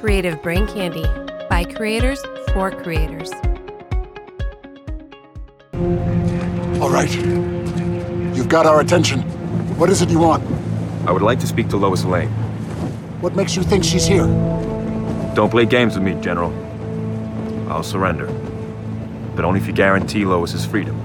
Creative Brain Candy by creators for creators. All right. You've got our attention. What is it you want? I would like to speak to Lois Lane. What makes you think she's here? Don't play games with me, General. I'll surrender. But only if you guarantee Lois's freedom.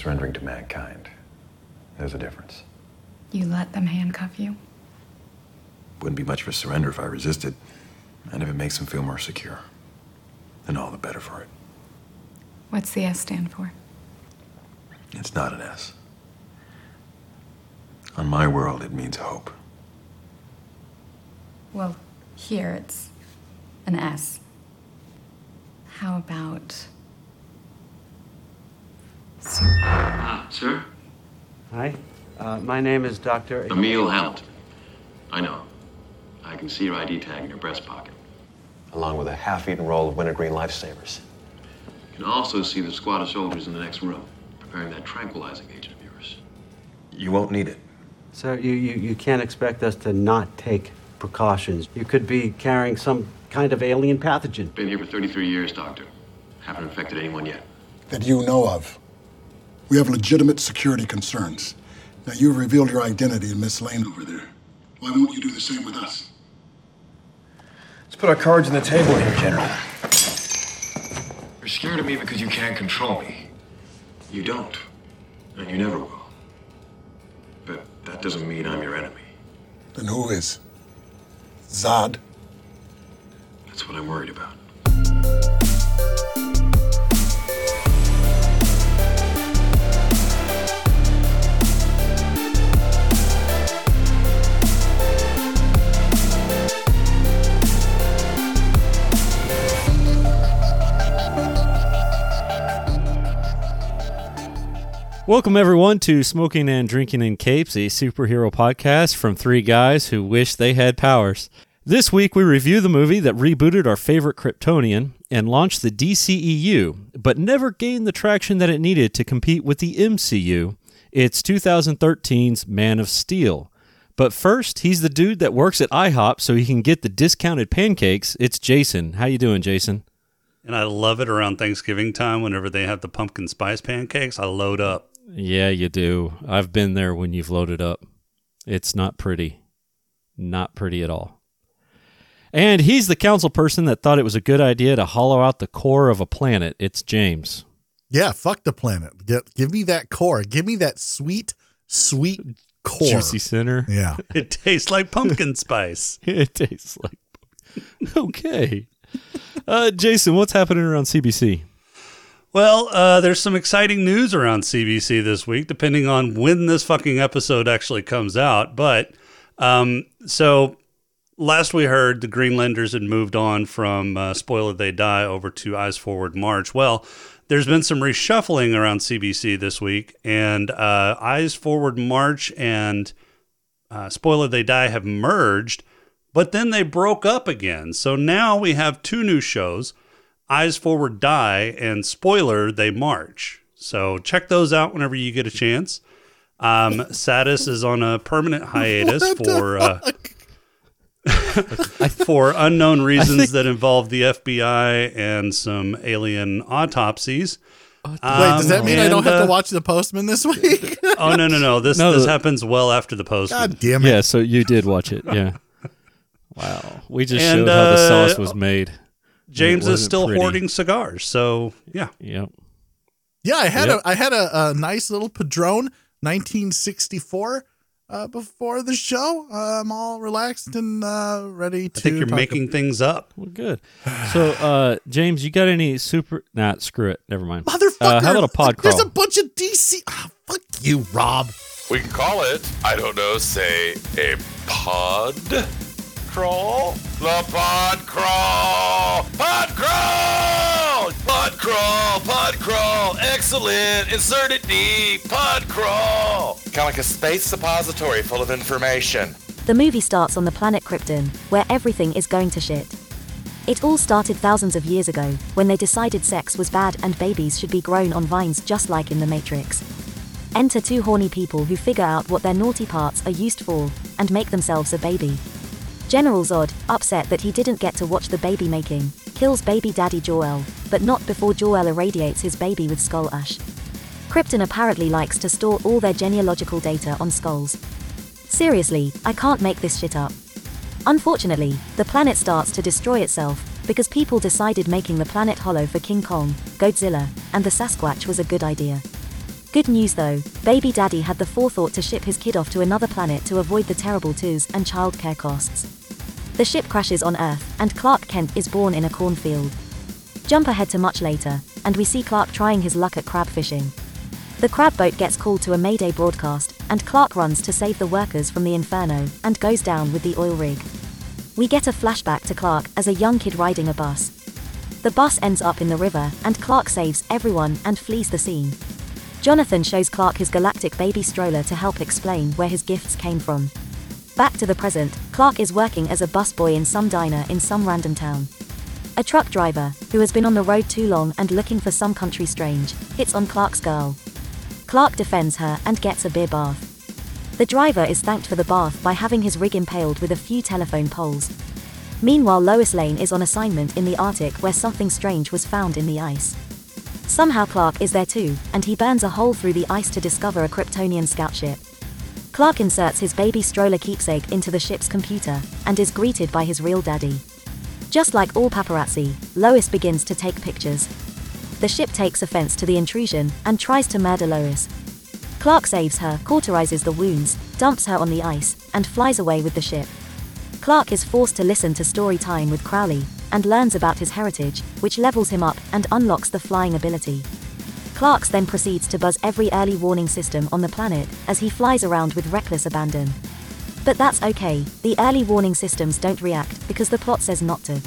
Surrendering to mankind. There's a difference. You let them handcuff you? Wouldn't be much of a surrender if I resisted. And if it makes them feel more secure, then all the better for it. What's the S stand for? It's not an S. On my world, it means hope. Well, here it's an S. How about. Super? Ah, sir? Hi, uh, my name is Dr. Emil Hamilton. I know. I can see your ID tag in your breast pocket. Along with a half-eaten roll of wintergreen lifesavers. You can also see the squad of soldiers in the next room, preparing that tranquilizing agent of yours. You won't need it. Sir, you, you, you can't expect us to not take precautions. You could be carrying some kind of alien pathogen. Been here for 33 years, Doctor. Haven't infected anyone yet. That you know of. We have legitimate security concerns. Now, you've revealed your identity in Miss Lane over there. Why won't you do the same with us? Let's put our cards on the table here, General. You're scared of me because you can't control me. You don't. And you never will. But that doesn't mean I'm your enemy. Then who is? Zod? That's what I'm worried about. Welcome, everyone, to Smoking and Drinking in Capes, a superhero podcast from three guys who wish they had powers. This week, we review the movie that rebooted our favorite Kryptonian and launched the DCEU, but never gained the traction that it needed to compete with the MCU. It's 2013's Man of Steel. But first, he's the dude that works at IHOP so he can get the discounted pancakes. It's Jason. How you doing, Jason? And I love it around Thanksgiving time whenever they have the pumpkin spice pancakes. I load up. Yeah, you do. I've been there when you've loaded up. It's not pretty. Not pretty at all. And he's the council person that thought it was a good idea to hollow out the core of a planet. It's James. Yeah, fuck the planet. Get, give me that core. Give me that sweet, sweet core. Juicy center. Yeah. It tastes like pumpkin spice. it tastes like. okay. Uh, Jason, what's happening around CBC? Well, uh, there's some exciting news around CBC this week, depending on when this fucking episode actually comes out. But um, so last we heard, the Greenlanders had moved on from uh, Spoiler They Die over to Eyes Forward March. Well, there's been some reshuffling around CBC this week, and uh, Eyes Forward March and uh, Spoiler They Die have merged, but then they broke up again. So now we have two new shows. Eyes Forward Die and Spoiler They March. So check those out whenever you get a chance. Um, Sadis is on a permanent hiatus for uh, for unknown reasons think- that involve the FBI and some alien autopsies. Wait, does that Um, mean I don't have uh, to watch The Postman this week? Oh no no no! This No, this the- happens well after the post. God damn it. Yeah, so you did watch it. Yeah. Wow. We just And, showed how the uh, sauce was made. James is still pretty. hoarding cigars, so yeah. Yep. Yeah, I had Yep. a I had a, a nice little Padron 1964 uh, before the show. Uh, I'm all relaxed and uh, ready to. I think you're talk making things up. Well, good. So, uh, James, you got any super? Nah, screw it. Never mind. Motherfucker! Uh, how about a pod crawl? There's a bunch of DC. Ah, fuck you, Rob. We can call it, I don't know, say a pod crawl? The pod crawl! Pod crawl! Pod crawl! Pod crawl! Excellent! Insert it deep! Pod crawl! Kind of like a space suppository full of information. The movie starts on the planet Krypton, where everything is going to shit. It all started thousands of years ago, when they decided sex was bad and babies should be grown on vines just like in the Matrix. Enter two horny people who figure out what their naughty parts are used for, and make themselves a baby. General Zod, upset that he didn't get to watch the baby making, kills baby daddy Jor-El, but not before Jor-El irradiates his baby with skull ash. Krypton apparently likes to store all their genealogical data on skulls. Seriously, I can't make this shit up. Unfortunately, the planet starts to destroy itself because people decided making the planet hollow for King Kong, Godzilla, and the Sasquatch was a good idea. Good news though, baby daddy had the forethought to ship his kid off to another planet to avoid the terrible twos and childcare costs. The ship crashes on Earth, and Clark Kent is born in a cornfield. Jump ahead to much later, and we see Clark trying his luck at crab fishing. The crab boat gets called to a Mayday broadcast, and Clark runs to save the workers from the inferno, and goes down with the oil rig. We get a flashback to Clark as a young kid riding a bus. The bus ends up in the river, and Clark saves everyone and flees the scene. Jonathan shows Clark his galactic baby stroller to help explain where his gifts came from. Back to the present, Clark is working as a busboy in some diner in some random town. A truck driver, who has been on the road too long and looking for some country strange, hits on Clark's girl. Clark defends her and gets a beer bath. The driver is thanked for the bath by having his rig impaled with a few telephone poles. Meanwhile, Lois Lane is on assignment in the Arctic where something strange was found in the ice. Somehow Clark is there too, and he burns a hole through the ice to discover a Kryptonian scout ship. Clark inserts his baby stroller keepsake into the ship's computer, and is greeted by his real daddy. Just like all paparazzi, Lois begins to take pictures. The ship takes offense to the intrusion and tries to murder Lois. Clark saves her, cauterizes the wounds, dumps her on the ice, and flies away with the ship. Clark is forced to listen to story time with Crowley, and learns about his heritage, which levels him up and unlocks the flying ability. Clarks then proceeds to buzz every early warning system on the planet as he flies around with reckless abandon. But that's okay, the early warning systems don't react because the plot says not to.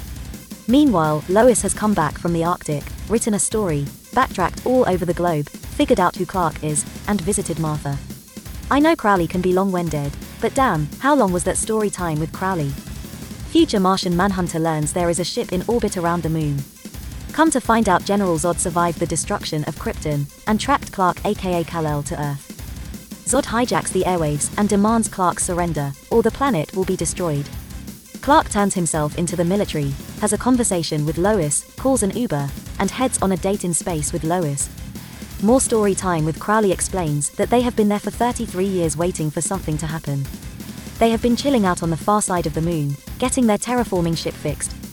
Meanwhile, Lois has come back from the Arctic, written a story, backtracked all over the globe, figured out who Clark is, and visited Martha. I know Crowley can be long winded, but damn, how long was that story time with Crowley? Future Martian Manhunter learns there is a ship in orbit around the moon. Come to find out General Zod survived the destruction of Krypton and tracked Clark aka Kal-El to Earth. Zod hijacks the airwaves and demands Clark's surrender, or the planet will be destroyed. Clark turns himself into the military, has a conversation with Lois, calls an Uber, and heads on a date in space with Lois. More story time with Crowley explains that they have been there for 33 years waiting for something to happen. They have been chilling out on the far side of the moon, getting their terraforming ship fixed.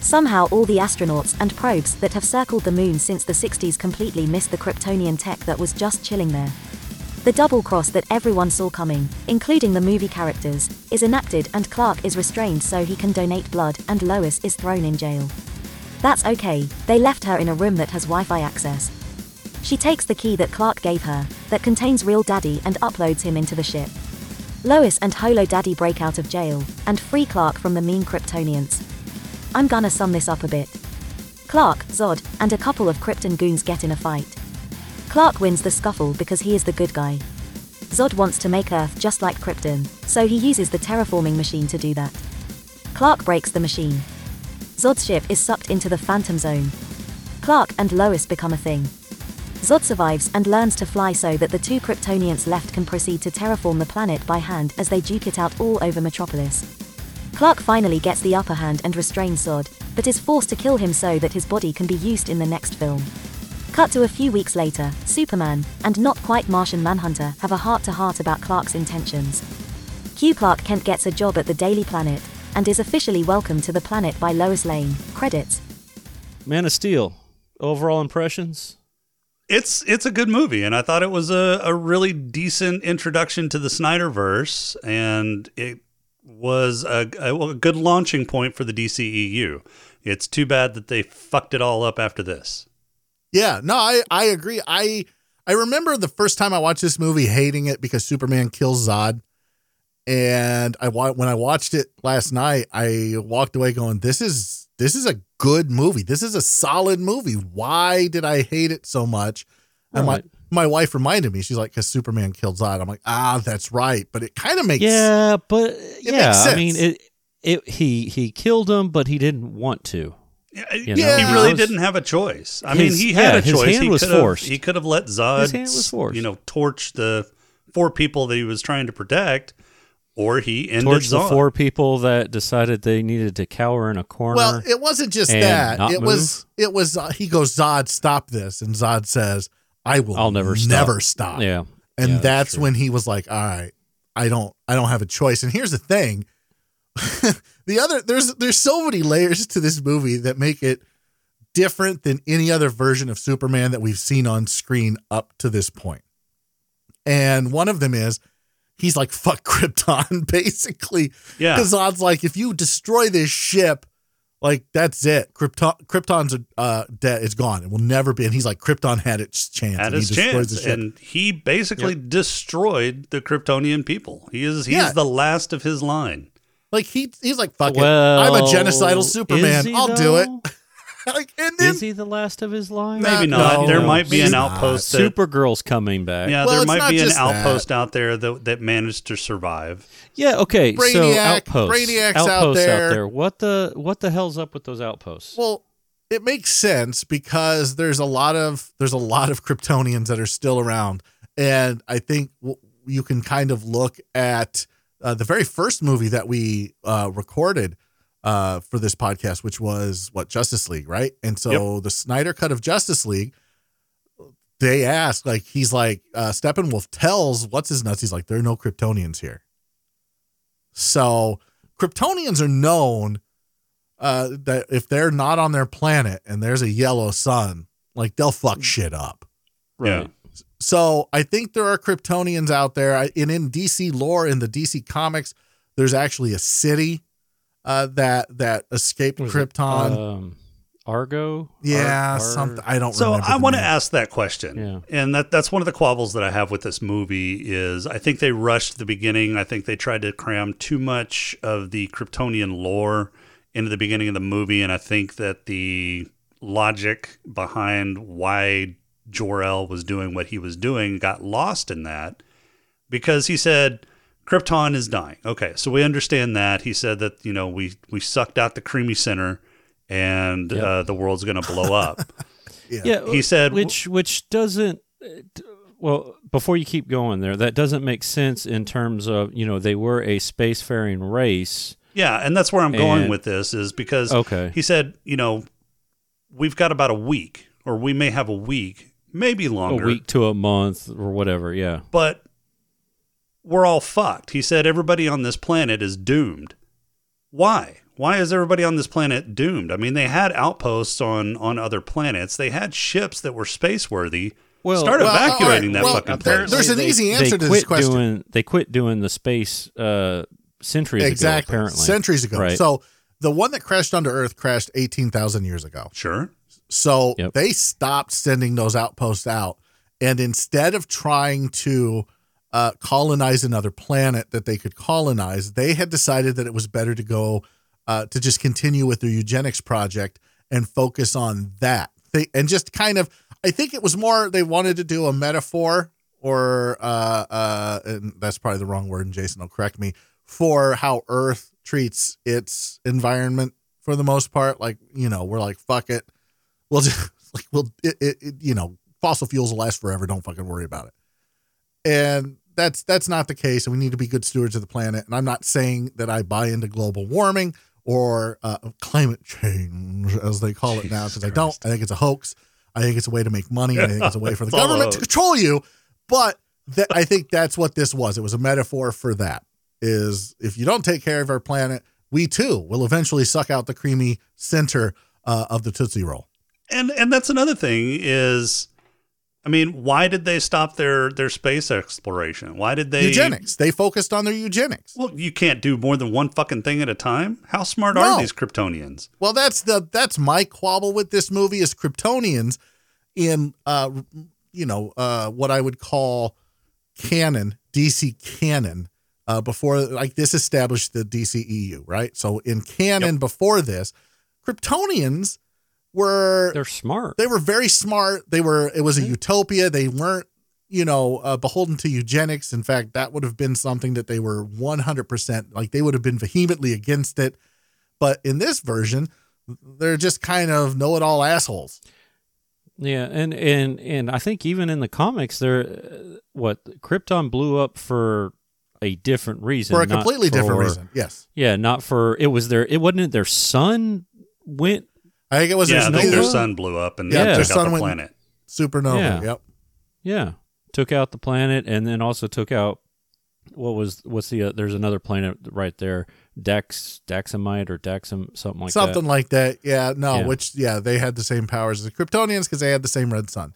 Somehow, all the astronauts and probes that have circled the moon since the 60s completely missed the Kryptonian tech that was just chilling there. The double cross that everyone saw coming, including the movie characters, is enacted and Clark is restrained so he can donate blood and Lois is thrown in jail. That's okay, they left her in a room that has Wi Fi access. She takes the key that Clark gave her, that contains Real Daddy, and uploads him into the ship. Lois and Holo Daddy break out of jail and free Clark from the mean Kryptonians. I'm gonna sum this up a bit. Clark, Zod, and a couple of Krypton goons get in a fight. Clark wins the scuffle because he is the good guy. Zod wants to make Earth just like Krypton, so he uses the terraforming machine to do that. Clark breaks the machine. Zod's ship is sucked into the Phantom Zone. Clark and Lois become a thing. Zod survives and learns to fly so that the two Kryptonians left can proceed to terraform the planet by hand as they duke it out all over Metropolis. Clark finally gets the upper hand and restrains Zod, but is forced to kill him so that his body can be used in the next film. Cut to a few weeks later, Superman, and not quite Martian Manhunter, have a heart to heart about Clark's intentions. Q Clark Kent gets a job at the Daily Planet, and is officially welcomed to the planet by Lois Lane. Credits. Man of Steel. Overall impressions? It's it's a good movie, and I thought it was a, a really decent introduction to the Snyderverse, and it was a, a, a good launching point for the DCEU. It's too bad that they fucked it all up after this. Yeah, no, I I agree. I I remember the first time I watched this movie hating it because Superman kills Zod. And I when I watched it last night, I walked away going, "This is this is a good movie. This is a solid movie. Why did I hate it so much?" And Right. my my wife reminded me. She's like, "Cause Superman killed Zod." I'm like, "Ah, that's right." But it kind of makes Yeah, but makes yeah, I sense. mean it it, he he killed him, but he didn't want to. Yeah, You he really was- didn't have a choice. I His- mean, he had yeah, a his choice. hand he was could have, forced. He could have let Zod, His hand was forced. you know, torch the four people that he was trying to protect, or he ended Towards the four people that decided they needed to cower in a corner. Well, it wasn't just that. It move. was it was uh, he goes Zod stop this and Zod says I will I'll never stop. never stop. Yeah. And Yeah, that's that's when he was like, "All right, I don't I don't have a choice." And here's the thing. the other there's there's so many layers to this movie that make it different than any other version of Superman that we've seen on screen up to this point. And one of them is he's like fuck Krypton basically. Yeah. Cuz Zod's like if you destroy this ship like that's it. Krypton Krypton's uh dead. It's gone. It will never be. And he's like Krypton had its chance. had and his he chance, and he basically destroyed the Kryptonian people. He is he Yeah. is the last of his line. Like he he's like fuck well, it. I'm a genocidal Superman. I'll do it. Though? like and then Is he the last of his line? Maybe No, not. there no, might be an outpost. That, Supergirl's coming back. yeah, Well, there might be an just that. outpost out there that that managed to survive. Yeah, okay. so Brainiac- outposts. Brainiac's out outposts there. What the what the hell's up with those outposts? Well, it makes sense because there's a lot of there's a lot of Kryptonians that are still around, and I think you can kind of look at uh, the very first movie that we uh, recorded uh, for this podcast, which was what Justice League, right? And so the Snyder cut of Justice League, they ask like he's like uh, Steppenwolf tells what's his nuts. He's like there are no Kryptonians here. So Kryptonians are known uh, that if they're not on their planet and there's a yellow sun, like they'll fuck shit up. Yeah. So I think there are Kryptonians out there. I, and in DC lore, in the DC comics, there's actually a city uh, that that escaped Was it, Krypton. um, Argo. yeah, Ar- Ar- something. I don't. Remember. So remember I want to ask that question, Yeah. and that that's one of the quabbles that I have with this movie is I think they rushed the beginning. I think they tried to cram too much of the Kryptonian lore into the beginning of the movie, and I think that the logic behind why Jor El was doing what he was doing got lost in that because he said Krypton is dying. Okay, so we understand that. He said that you know we we sucked out the creamy center, and Yep. uh, the world's going to blow up. Yeah, He said- which which doesn't. Well, before you keep going there, that doesn't make sense in terms of you know they were a spacefaring race. Yeah, and that's where I'm going And- with this is because Okay. he said, you know, we've got about a week, or we may have a week, maybe longer, A week to a month or whatever. Yeah. but we're all fucked. He said everybody on this planet is doomed. Why? Why is everybody on this planet doomed? I mean, they had outposts on on other planets. They had ships that were space worthy. Well- start Well, evacuating all right, that well, fucking there- place. there's an They- easy answer to this quit question. Doing, they quit doing the space uh, centuries exactly ago. Apparently, centuries ago. Right. So the one that crashed onto Earth crashed eighteen thousand years ago. Sure. So Yep. they stopped sending those outposts out. And instead of trying to uh, colonize another planet that they could colonize, they had decided that it was better to go uh, to just continue with their eugenics project and focus on that. They, and just kind of, I think it was more they wanted to do a metaphor or, uh, uh, and that's probably the wrong word, and Jason will correct me, for how Earth treats its environment for the most part. Like, you know, we're like, fuck it we'll just like we'll it, it, it, you know fossil fuels will last forever don't fucking worry about it and that's that's not the case and we need to be good stewards of the planet and i'm not saying that i buy into global warming or uh, climate change as they call it now because i don't. I think it's a hoax. I think it's a way to make money i think it's a way for the It's all a government to control you but that i think that's what this was. It was a metaphor for that is if you don't take care of our planet we too will eventually suck out the creamy center uh, of the tootsie roll. And and that's another thing is I mean, why did they stop their their space exploration? Why did they eugenics. They focused on their eugenics. Well, you can't do more than one fucking thing at a time. How smart No. are these Kryptonians? Well, that's the that's my quabble with this movie is Kryptonians in uh you know uh what I would call canon DC canon uh before like this established the DCEU right so in canon before this Kryptonians were they're smart. they were very smart they were it was a utopia they weren't you know, uh, beholden to eugenics. In fact, that would have been something that they were 100% like they would have been vehemently against it. But in this version, they're just kind of know it all assholes. Yeah, and and and I think even in the comics, there, uh, what Krypton blew up for a different reason, For a completely different reason, yes. Yeah, not for it was their. It wasn't it their son went. I think it was yeah, his I think their sun blew up and Yeah, yeah, their took sun out the went- planet. Supernova. Yeah. Yep. Yeah, took out the planet, and then also took out what was what's the uh, there's another planet right there, Dex Daxamite or Daxam something like that. Something that. like that. Yeah. No, Yeah. which, yeah, they had the same powers as the Kryptonians because they had the same red sun.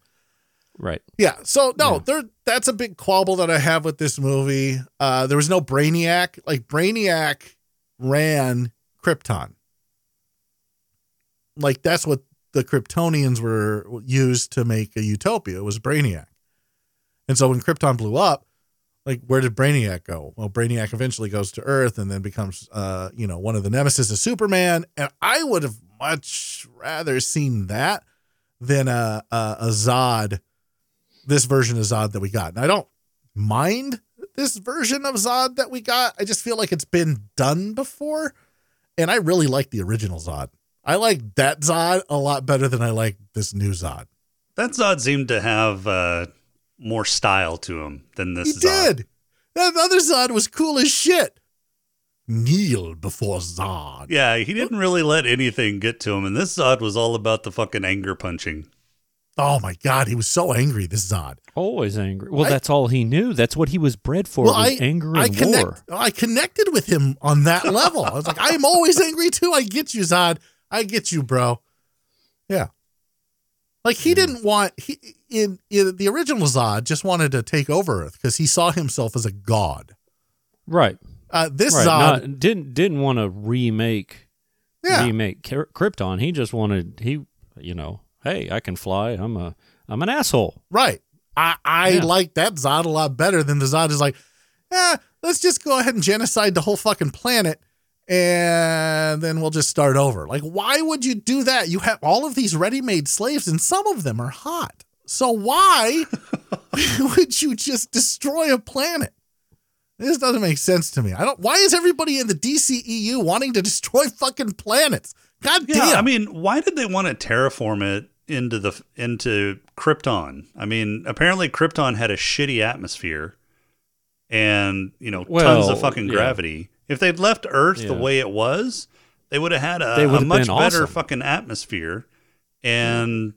right. Yeah. So no, there that's a big quabble that I have with this movie. Uh there was no Brainiac. Like Brainiac ran Krypton. Like that's what the Kryptonians were used to make a utopia. Was Brainiac. And so when Krypton blew up, like where did Brainiac go? Well, Brainiac eventually goes to Earth and then becomes uh, you know, one of the nemesis of Superman. And I would have much rather seen that than a a, a Zod, this version of Zod that we got. And I don't mind this version of Zod that we got. I just feel like it's been done before. And I really like the original Zod. I like that Zod a lot better than I like this new Zod. That Zod seemed to have uh, more style to him than this He Zod. did. That other Zod was cool as shit. Kneel before Zod. Yeah, he didn't really let anything get to him, and this Zod was all about the fucking anger punching. Oh my god, he was so angry. This Zod. Always angry. Well, I- that's all he knew. That's what he was bred for. Well, was I anger I and connect, war. I connected with him on that level. I was like, I'm always angry too. I get you, Zod. I get you, bro. Yeah. Like he didn't want he in, in the original Zod just wanted to take over Earth because he saw himself as a god. Right. Uh, this right. Zod, Not- didn't didn't want to remake Yeah. remake Krypton. He just wanted he you know, hey, I can fly. I'm a I'm an asshole. right? I I Yeah. like that Zod a lot better than the Zod is like, eh, let's just go ahead and genocide the whole fucking planet. And then we'll just start over. Like, why would you do that? You have all of these ready made slaves, and some of them are hot. So, why would you just destroy a planet? This doesn't make sense to me. I don't. Why is everybody in the DCEU wanting to destroy fucking planets? God damn. Yeah. I mean, why did they want to terraform it into the into Krypton? I mean, apparently Krypton had a shitty atmosphere and you know tons of fucking yeah. gravity. If they'd left Earth the way it was, they would have had a, a much better awesome. fucking atmosphere and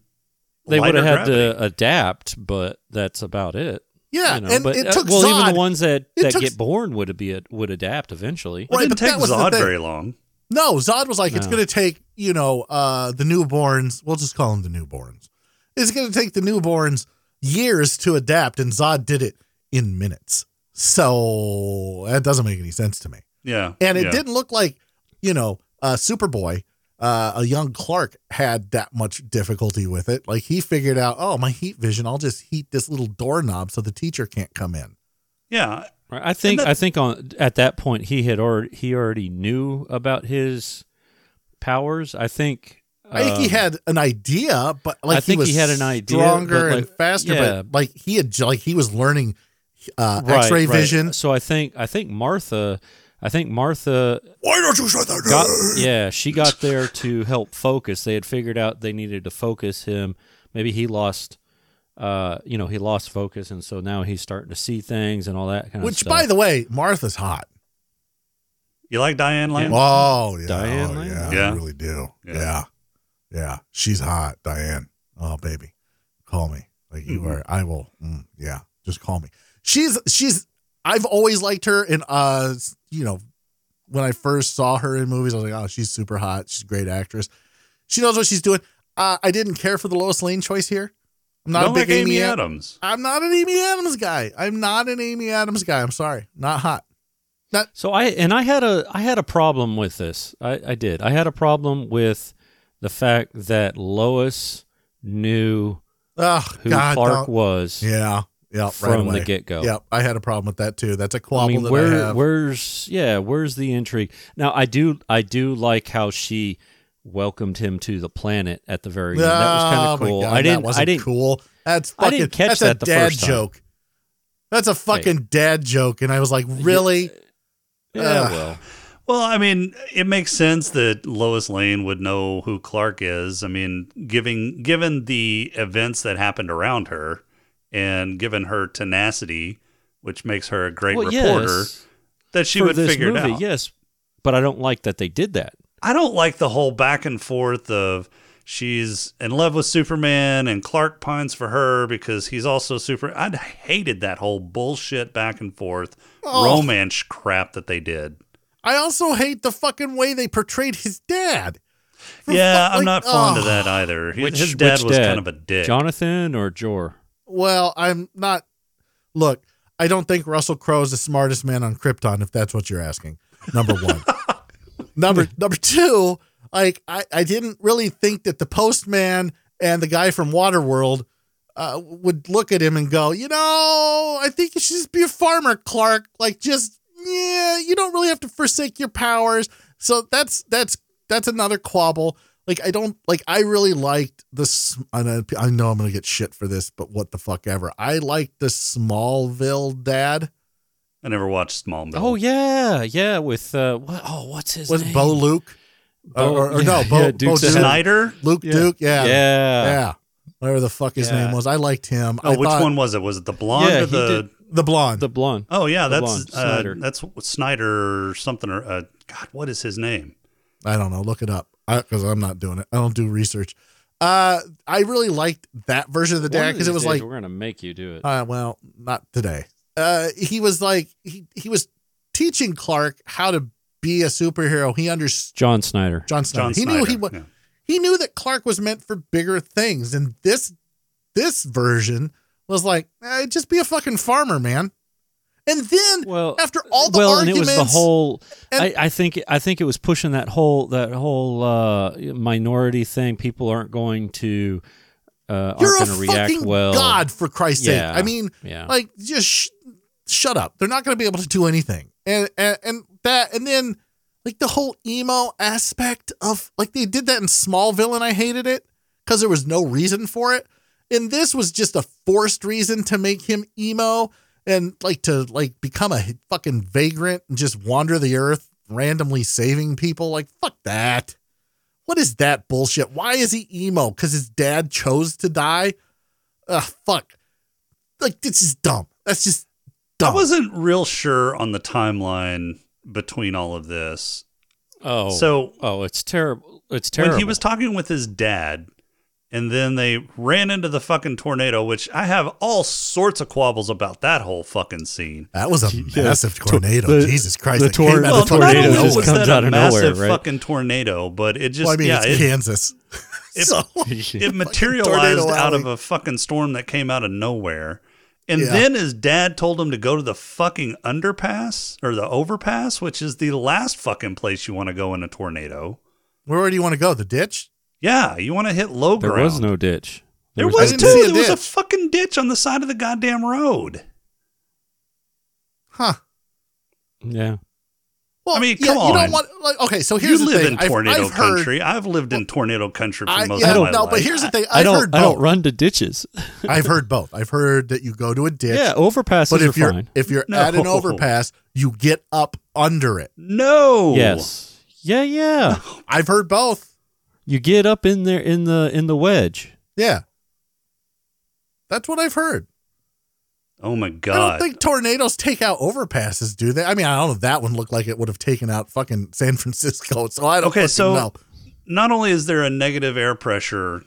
They would have had gravity. to adapt, but that's about it. Yeah, you know, and but, it uh, took well, even the ones that, that took- get born would be would adapt eventually. It Right, didn't but take that was Zod very long. No, Zod was like, it's going to take, you know, uh, the newborns. We'll just call them the newborns. It's going to take the newborns years to adapt, and Zod did it in minutes. So that doesn't make any sense to me. Yeah, And it yeah. didn't look like, you know, uh, Superboy, uh, a young Clark, had that much difficulty with it. Like he figured out, oh, my heat vision, I'll just heat this little doorknob so the teacher can't come in. Yeah, Right. I think that- I think on at that point he had already he already knew about his powers. I think I think he um, had an idea, but like I think he, was he had an idea, stronger but, and faster. yeah. But like he had, like he was learning uh, right, X-ray right. vision. So I think I think Martha I think Martha Why don't you shut that got yeah she got there to help focus. They had figured out they needed to focus him. Maybe he lost. Uh, you know, he lost focus, and so now he's starting to see things and all that kind of stuff. Which, by the way, Martha's hot. you like Diane Lane? Oh yeah, Diane oh, Lane? yeah, Yeah. I really do. Yeah. Yeah. yeah, she's hot, Diane. Oh baby, call me like you Mhm. are. I will. Mm, yeah, just call me. She's she's. I've always liked her, and uh, you know, when I first saw her in movies, I was like, oh, she's super hot. She's a great actress. She knows what she's doing. Uh, I didn't care for the Lois Lane choice here. I'm not Don't a big like Amy Amy Ad- Adams. I'm not an Amy Adams guy. I'm not an Amy Adams guy. I'm sorry. Not hot. Not So I and I had a I had a problem with this. I, I did. I had a problem with the fact that Lois knew oh, who God, Clark was. Yeah. Yep. from right the get-go. Yep. I had a problem with that too. That's a I quabble mean, that where I have. where's yeah, where's the intrigue? Now I do I do like how she welcomed him to the planet at the very end. That was kind Oh, of my cool. God, I didn't That wasn't I didn't cool. That's I fucking. didn't catch that's that a the dad first time. joke. That's a fucking dad joke. And I was like, really? Yeah, Ugh. well, Well, I mean, it makes sense that Lois Lane would know who Clark is. I mean, giving given the events that happened around her, and given her tenacity, which makes her a great well, reporter, yes, that she would figure movie, it out. Yes, but I don't like that they did that. I don't like the whole back and forth of she's in love with Superman and Clark pines for her because he's also super. I hated that whole bullshit back and forth Oh. romance crap that they did. I also hate the fucking way they portrayed his dad. For Yeah, fu- I'm like, not fond of oh. that either. His, Which his dad which was dad? kind of a dick. Jonathan or Jor? Well, I'm not. Look, I don't think Russell Crowe is the smartest man on Krypton. If that's what you're asking, number one. number number two, like I, I didn't really think that the postman and the guy from Waterworld uh, would look at him and go, you know, I think you should just be a farmer, Clark. Like, just yeah, you don't really have to forsake your powers. So that's that's that's another quabble. Like I don't like. I really liked this. I know, I know I'm gonna get shit for this, but what the fuck ever. I liked the Smallville dad. I never watched Smallville. Oh yeah, yeah. With uh, what? Oh, what's his name? Was name? Bo Luke? Bo- or, or yeah, no, Bo, yeah, Bo Duke Duke. Schneider. Luke Yeah. Duke. Yeah, Yeah. yeah. Whatever the fuck his Yeah. name was, I liked him. Oh, I which thought- one was it? Was it the blonde Yeah, or the? The blonde. The blonde. Oh yeah, The that's blonde, uh, Schneider. that's Schneider or something or uh, God, what is his name? I don't know. Look it up because I'm not doing it. I don't do research. Uh, I really liked that version of the One dad because it was days like, we're gonna make you do it. uh, well, not today. Uh, he was like, he he was teaching Clark how to be a superhero. He understood John Schneider. John Schneider. John he knew he Schneider, wa- yeah. he knew that Clark was meant for bigger things, and this this version was like, eh, just be a fucking farmer, man. And then Well, after all the well, and it was the whole. I, I think I think it was pushing that whole that whole uh, minority thing. People aren't going to uh, you're aren't a react fucking well. god for Christ's Yeah, sake. I mean, yeah. like just sh- shut up. They're not going to be able to do anything, and, and and that, and then like the whole emo aspect of like they did that in Smallville, and I hated it because there was no reason for it. And this was just a forced reason to make him emo and like to like become a fucking vagrant and just wander the earth randomly saving people. Like fuck that. What is that bullshit? Why is he emo? Because his dad chose to die? Ugh, fuck. Like this is dumb. That's just dumb I wasn't real sure on the timeline between all of this. Oh, So- oh, it's terrible. It's terrible. When he was talking with his dad, and then they ran into the fucking tornado, which I have all sorts of quabbles about that whole fucking scene. that was a Yeah. massive tornado. the- Jesus Christ. the tor- out the tornado not only just was comes that out a of nowhere, massive right? fucking tornado, but it just Well, I mean, yeah, it's it, Kansas. it, so, it materialized out of a fucking storm that came out of nowhere. And Yeah. then his dad told him to go to the fucking underpass or the overpass, which is the last fucking place you want to go in a tornado. where do you want to go? The ditch? Yeah, you want to hit low there ground. was no ditch. There was was, too. didn't see a There was a fucking ditch on the side of the goddamn road. Huh. Yeah. Well, I mean, yeah, come You on. don't want like okay. So here's you the live thing. in I've- tornado I've, heard- country. I've lived in tornado country for I- most yeah, of my no, life. but here's the thing. I I've don't. heard I don't run to ditches. I've heard both. I've heard that you go to a ditch. yeah, overpasses but if are you're fine. if you're No. at an overpass, you get up under it. no. Yes. Yeah, yeah. I've heard both. You get up in there in the in the wedge. Yeah. That's what I've heard. Oh my god! I don't think tornadoes take out overpasses, do they? I mean, I don't know. That one looked like it would have taken out fucking San Francisco. So I don't Okay, so know. not only is there a negative air pressure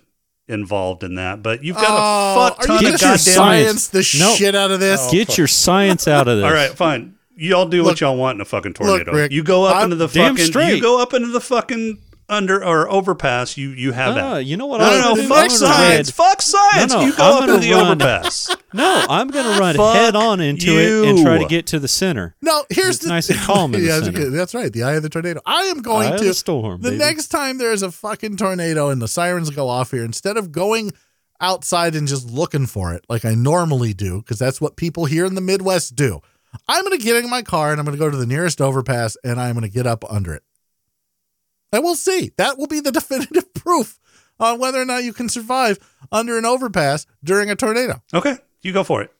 involved in that, but you've got Oh, a fuck ton you of gonna goddamn. science the Nope. shit out of this? Get your oh, science out of this. All right, fine. Y'all do Look- what y'all want in a fucking tornado. Rick, you go up I'm- into the Damn fucking. straight. You go up into the fucking under or overpass. You you have Ah, that. you know what No, I'm no, gonna no. do? Fuck I'm science. ride- Fuck science. No, no, you go I'm up gonna the run- overpass. No, I'm gonna run Fuck head on into it and try to get to the center. No, here's It's the nice and calm in the Yeah, that's center. That's right. The eye of the tornado. I am going Eye of to the storm, The baby. next time there's a fucking tornado and the sirens go off here, instead of going outside and just looking for it like I normally do, because that's what people here in the Midwest do. I'm going to get in my car and I'm going to go to the nearest overpass and I'm going to get up under it. And we'll see. That will be the definitive proof on whether or not you can survive under an overpass during a tornado. Okay, you go for it.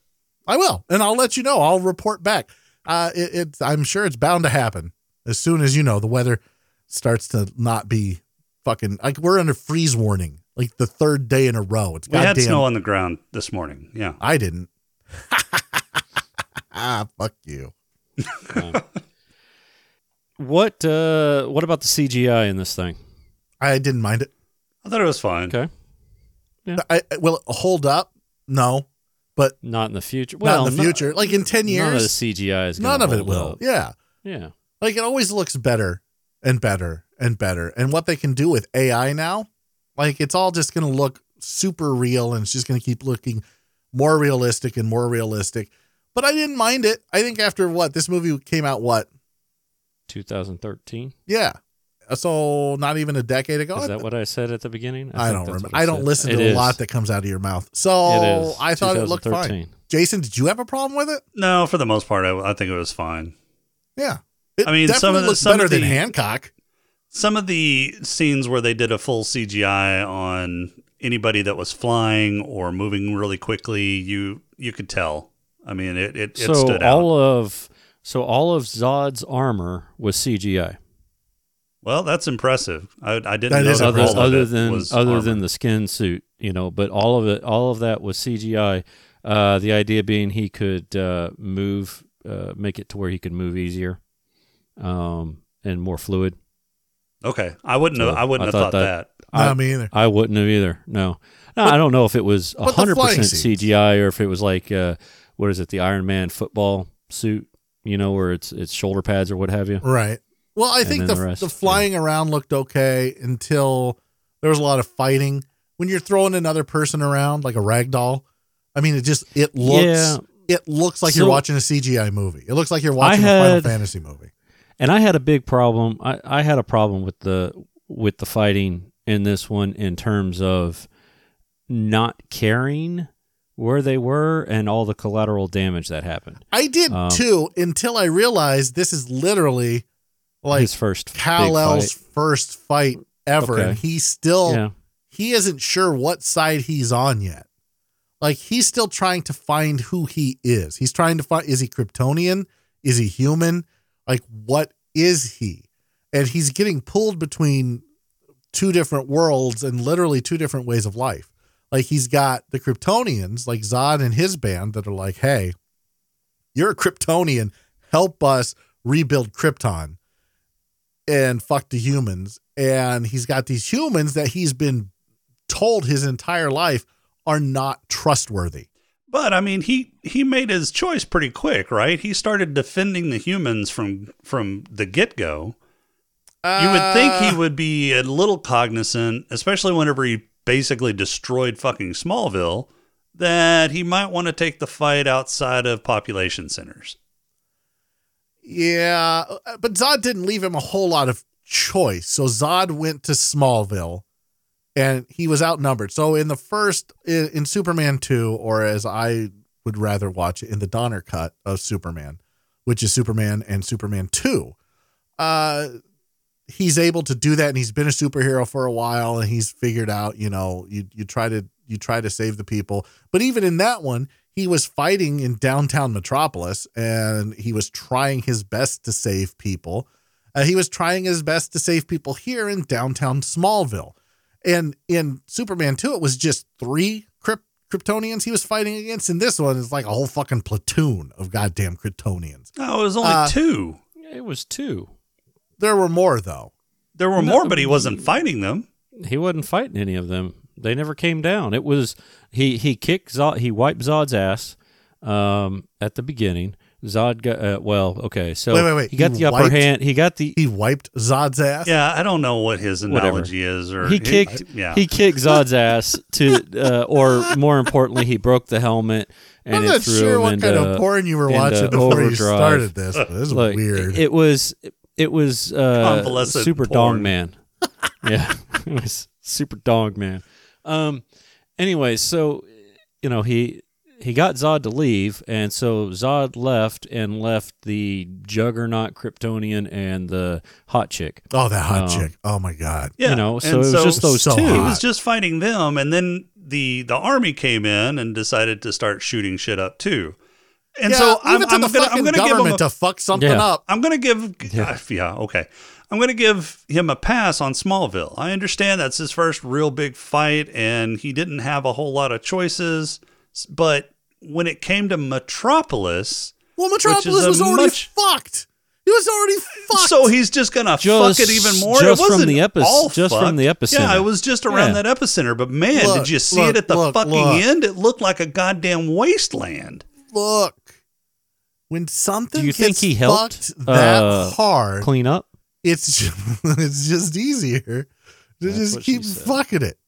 I will, and I'll let you know. I'll report back. Uh, it, it's I'm sure it's bound to happen as soon as you know the weather starts to not be fucking like we're under freeze warning like the third day in a row. It's We had snow on the ground this morning. Yeah. I didn't. ah, fuck you. What uh what about the CGI in this thing? I didn't mind it. I thought it was fine. Okay. Yeah. I, I- will it hold up? No, but Not in the future. not Well, in the future. like in ten years, None of the CGI is gonna none of it hold will. up. Yeah, Yeah. like it always looks better and better and better. And what they can do with AI now, like it's all just going to look super real and it's just going to keep looking more realistic and more realistic. But I didn't mind it. I think after what this movie came out, what? 2013. Yeah. Uh, so not even a decade ago. Is that what I said at the beginning? I, think don't remember. what I don't said. listen It to a is. lot that comes out of your mouth. So It is. I thought it looked fine. Jason, did you have a problem with it? No, for the most part, I, I think it was fine. Yeah. It I mean, some of the- some better of than Hancock. Some of the scenes where they did a full CGI on anybody that was flying or moving really quickly, you you could tell. I mean, it it, it so stood out. all of so all of Zod's armor was CGI. Well, that's impressive. I, I didn't That know that other, all of other it than was other armor. than the skin suit, you know, but all of it, all of that was CGI. Uh, the idea being he could uh, move, uh, make it to where he could move easier, um, and more fluid. Okay, I wouldn't So have. I wouldn't I have thought thought that- that. Not I, me either. I wouldn't have either. No, no, I don't know if it was But hundred percent. CGI or if it was like uh, what is it, the Iron Man football suit, you know, where it's it's shoulder pads or what have you. Right. Well, I And think the the the, rest, yeah. flying around looked okay until there was a lot of fighting. When you're throwing another person around like a rag doll, I mean, it just it looks Yeah. it looks like you're watching a CGI movie. It looks like you're watching a Final Fantasy movie. And I had a big problem. I, I had a problem with the with the fighting in this one in terms of not caring where they were and all the collateral damage that happened. I did Um, too until I realized this is literally like His first big Kal-El's first fight ever, Okay. and he still Yeah. he isn't sure what side he's on yet. Like he's still trying to find who he is. He's trying to find is he Kryptonian? Is he human? Like what is he? And he's getting pulled between two different worlds and literally two different ways of life. Like he's got the Kryptonians, like Zod and his band, that are like, hey, you're a Kryptonian. Help us rebuild Krypton and fuck the humans. And he's got these humans that he's been told his entire life are not trustworthy. But I mean, he he made his choice pretty quick, right? He started defending the humans from from the get go. You would think Uh, he would be a little cognizant, especially whenever he basically destroyed fucking Smallville, that he might want to take the fight outside of population centers. Yeah, but Zod didn't leave him a whole lot of choice. So Zod went to Smallville and he was outnumbered. So in the first in, in Superman 2 or as I would rather watch it in the Donner cut of Superman, which is Superman and Superman 2. Uh he's able to do that and he's been a superhero for a while and he's figured out, you know, you you try to you try to save the people. But even in that one, he was fighting in downtown Metropolis and he was trying his best to save people. Uh, he was trying his best to save people here in downtown Smallville. And in Superman 2, it was just three Kryp- Kryptonians he was fighting against. And this one is like a whole fucking platoon of goddamn Kryptonians. No, it was only Uh, two. It was two. There were more, though. There were No, more, but he wasn't fighting them. He wasn't fighting any of them. They never came down. It was he he kicked Zod, he wiped Zod's ass um, at the beginning. Zod got uh, well, okay. So Wait, wait, wait. he got He the upper hand. He got the He wiped Zod's ass. Yeah, I don't know what his Whatever. analogy is. Or he kicked yeah, he kicked Zod's ass to uh, or more importantly he broke the helmet and I'm it not threw sure him what into, kind of porn you were watching before you started this. But this is Look, weird. It was it was uh, super porn. dong man. yeah, it was super dong man. Um. Anyway, so you know he he got Zod to leave, and so Zod left and left the Juggernaut Kryptonian and the hot chick. oh, that hot Um, chick. Oh, my God. yeah. You know, so and it was just those so two. He was just fighting them, and then the the army came in and decided to start shooting shit up too. And Yeah, so leave I'm, it to I'm the gonna, I'm gonna give him a, to fuck something Yeah. up. I'm gonna give yeah. Uh, yeah okay. I'm gonna give him a pass on Smallville. I understand that's his first real big fight, and he didn't have a whole lot of choices. But when it came to Metropolis, Well, Metropolis was already much- fucked. He was already fucked. So he's just gonna Just- fuck it even more. just it from wasn't the epi- all just from fucked. the epicenter. Yeah, it was just around Yeah. that epicenter. But man, Look, did you see look, it at the look, fucking look. end? It looked like a goddamn wasteland. look. When something Do you think gets he helped fucked that uh, hard, clean up? it's just, it's just easier to That's just keep fucking it.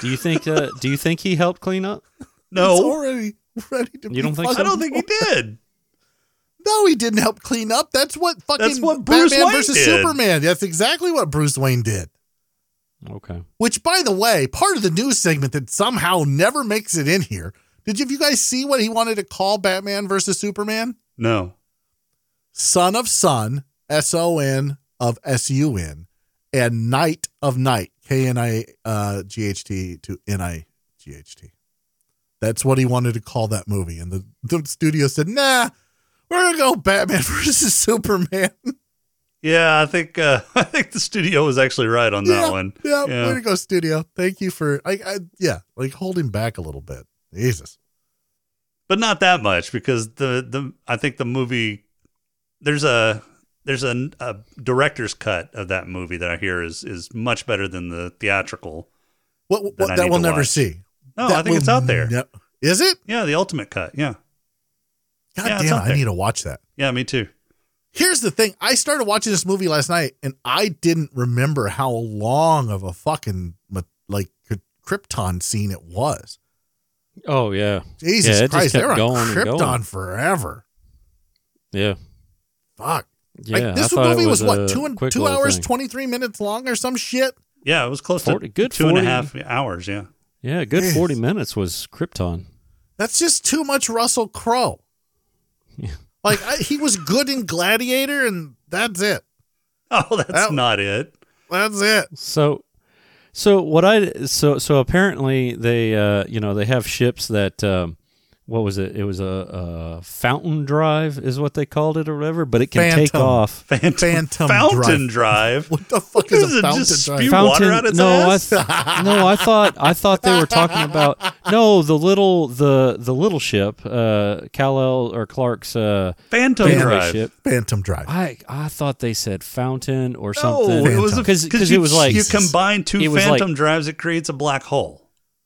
Do you think? Uh, do you think he helped clean up? It's No, already ready to. You be don't think I don't think he did. No, he didn't help clean up. That's what fucking That's what Bruce Batman Wayne versus did. Superman. That's exactly what Bruce Wayne did. Okay. Which, by the way, part of the news segment that somehow never makes it in here. Did you, you guys see what he wanted to call Batman versus Superman? No. Son of Sun, S O N of S U N, and Knight of Night, K N I G H T to N I G H T. That's what he wanted to call that movie. And the, the studio said, nah, we're going to go Batman versus Superman. Yeah, I think uh, I think the studio was actually right on that yeah, one. Yeah, Yeah. way to go, studio. Thank you for, I, I, yeah, like holding back a little bit. Jesus. but not that much because the the I think the movie there's a there's a, a director's cut of that movie that I hear is is much better than the theatrical. What, That what that need we'll never watch. see. No, That I think it's out there. ne- is it? Yeah, the ultimate cut. Yeah, God Yeah, damn I need to watch that. yeah, me too. Here's the thing. I started watching this movie last night and I didn't remember how long of a fucking like Krypton scene it was. Oh yeah. Jesus yeah, Christ, just they're were on going and Krypton going. forever. Yeah. Fuck. Yeah. like, this I thought it movie was, was what, a two and two hours, twenty three minutes long or some shit? Yeah, it was close 40 to good two and a 40. half hours. Yeah, Yeah, a good Jeez. 40 minutes was Krypton. That's just too much Russell Crowe. Yeah. Like I, he was good in Gladiator, and that's it. Oh, that's That- not it. That's it. So so what I so so apparently they uh you know they have ships that um what was it? It was a, a fountain drive, is what they called it, or whatever. But it can take off. Phantom, Phantom Fountain Drive. What the fuck Is is a it fountain just drive? spew Fountain. water out its no, I th- no, I thought I thought they were talking about no the little the the little ship, uh, Kal El or Clark's uh, Phantom getaway Drive. ship. Phantom Drive. I I thought they said fountain or No, something. it was because because it was like you combine two Phantom like- drives, it creates a black hole.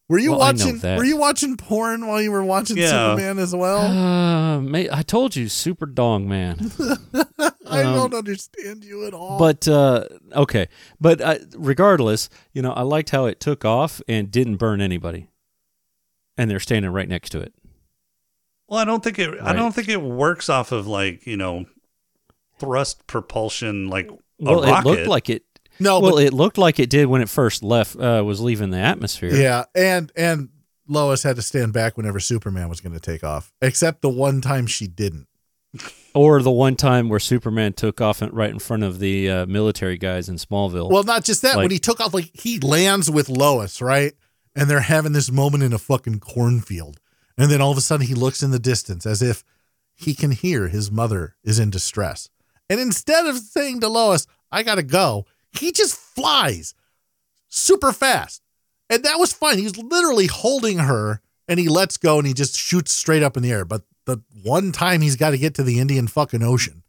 Were you Well, watching? Were you watching porn while you were watching Yeah. Superman as well? Uh, may, I told you, super dong man. I um, don't understand you at all. But uh, okay, but uh, regardless, you know, I liked how it took off and didn't burn anybody, and they're standing right next to it. Well, I don't think it. I don't think it works off of like you know, thrust propulsion like Well, a it looked like it. No, well, but it looked like it did when it first left. Uh, was leaving the atmosphere. yeah, and and Lois had to stand back whenever Superman was going to take off, except the one time she didn't. Or the one time where Superman took off right in front of the uh, military guys in Smallville. Well, not just that. when he took off, like he lands with Lois, right? And they're having this moment in a fucking cornfield, and then all of a sudden he looks in the distance as if he can hear his mother is in distress. And instead of saying to Lois, "I gotta go," he just flies super fast, and that was fine. He's literally holding her, and he lets go, and he just shoots straight up in the air. But the one time he's got to get to the Indian fucking Ocean,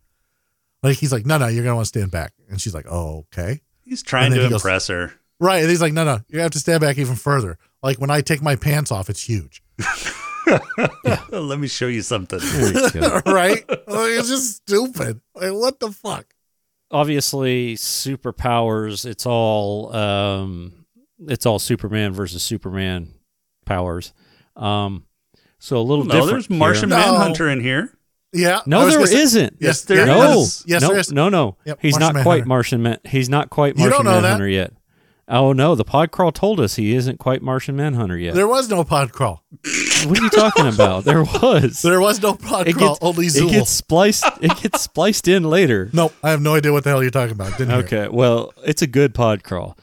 like he's like, "No, no, you're gonna want to stand back," and she's like, "Oh, okay." He's trying to he goes- impress her. Right. And he's like, no, no, you have to stand back even further. Like when I take my pants off, it's huge. Let me show you something. There you go. right? Like, it's just stupid. Like, what the fuck? Obviously, superpowers. It's all um, it's all Superman versus Superman powers. Um, so a little no, different. there's here. Martian No. Manhunter in here. Yeah. No, was there gonna say- isn't. Yes, there no, is. Yes, no, there is. no, no. Yep, he's Martian not quite Martian. Man, he's not quite You Martian don't know that. Manhunter yet. Oh no, the pod crawl told us he isn't quite Martian Manhunter yet. There was no pod crawl. What are you talking about? There was. There was no pod it crawl. gets, only it gets spliced. It gets spliced in later. nope. I have no idea what the hell you're talking about. Didn't hear. Okay, well, it's a good pod crawl.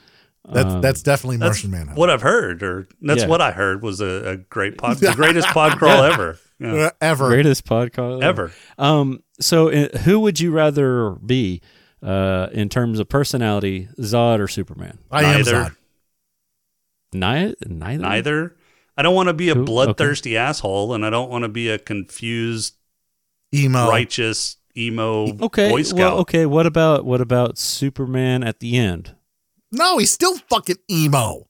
That's Um, that's definitely That's Martian Manhunter. what I've heard, or that's Yeah. what I heard was a, a great pod, the greatest pod crawl ever. Yeah. Uh, ever. Greatest podcast Ever. Um. So, uh, who would you rather be, uh, in terms of personality, Zod or Superman? I am Zod. Neither. Neither. Neither. I don't want to be a Who? Okay. bloodthirsty asshole, and I don't want to be a confused, Emo. righteous emo Okay. Boy Scout. Well, okay. What about what about Superman at the end? No, he's still fucking emo.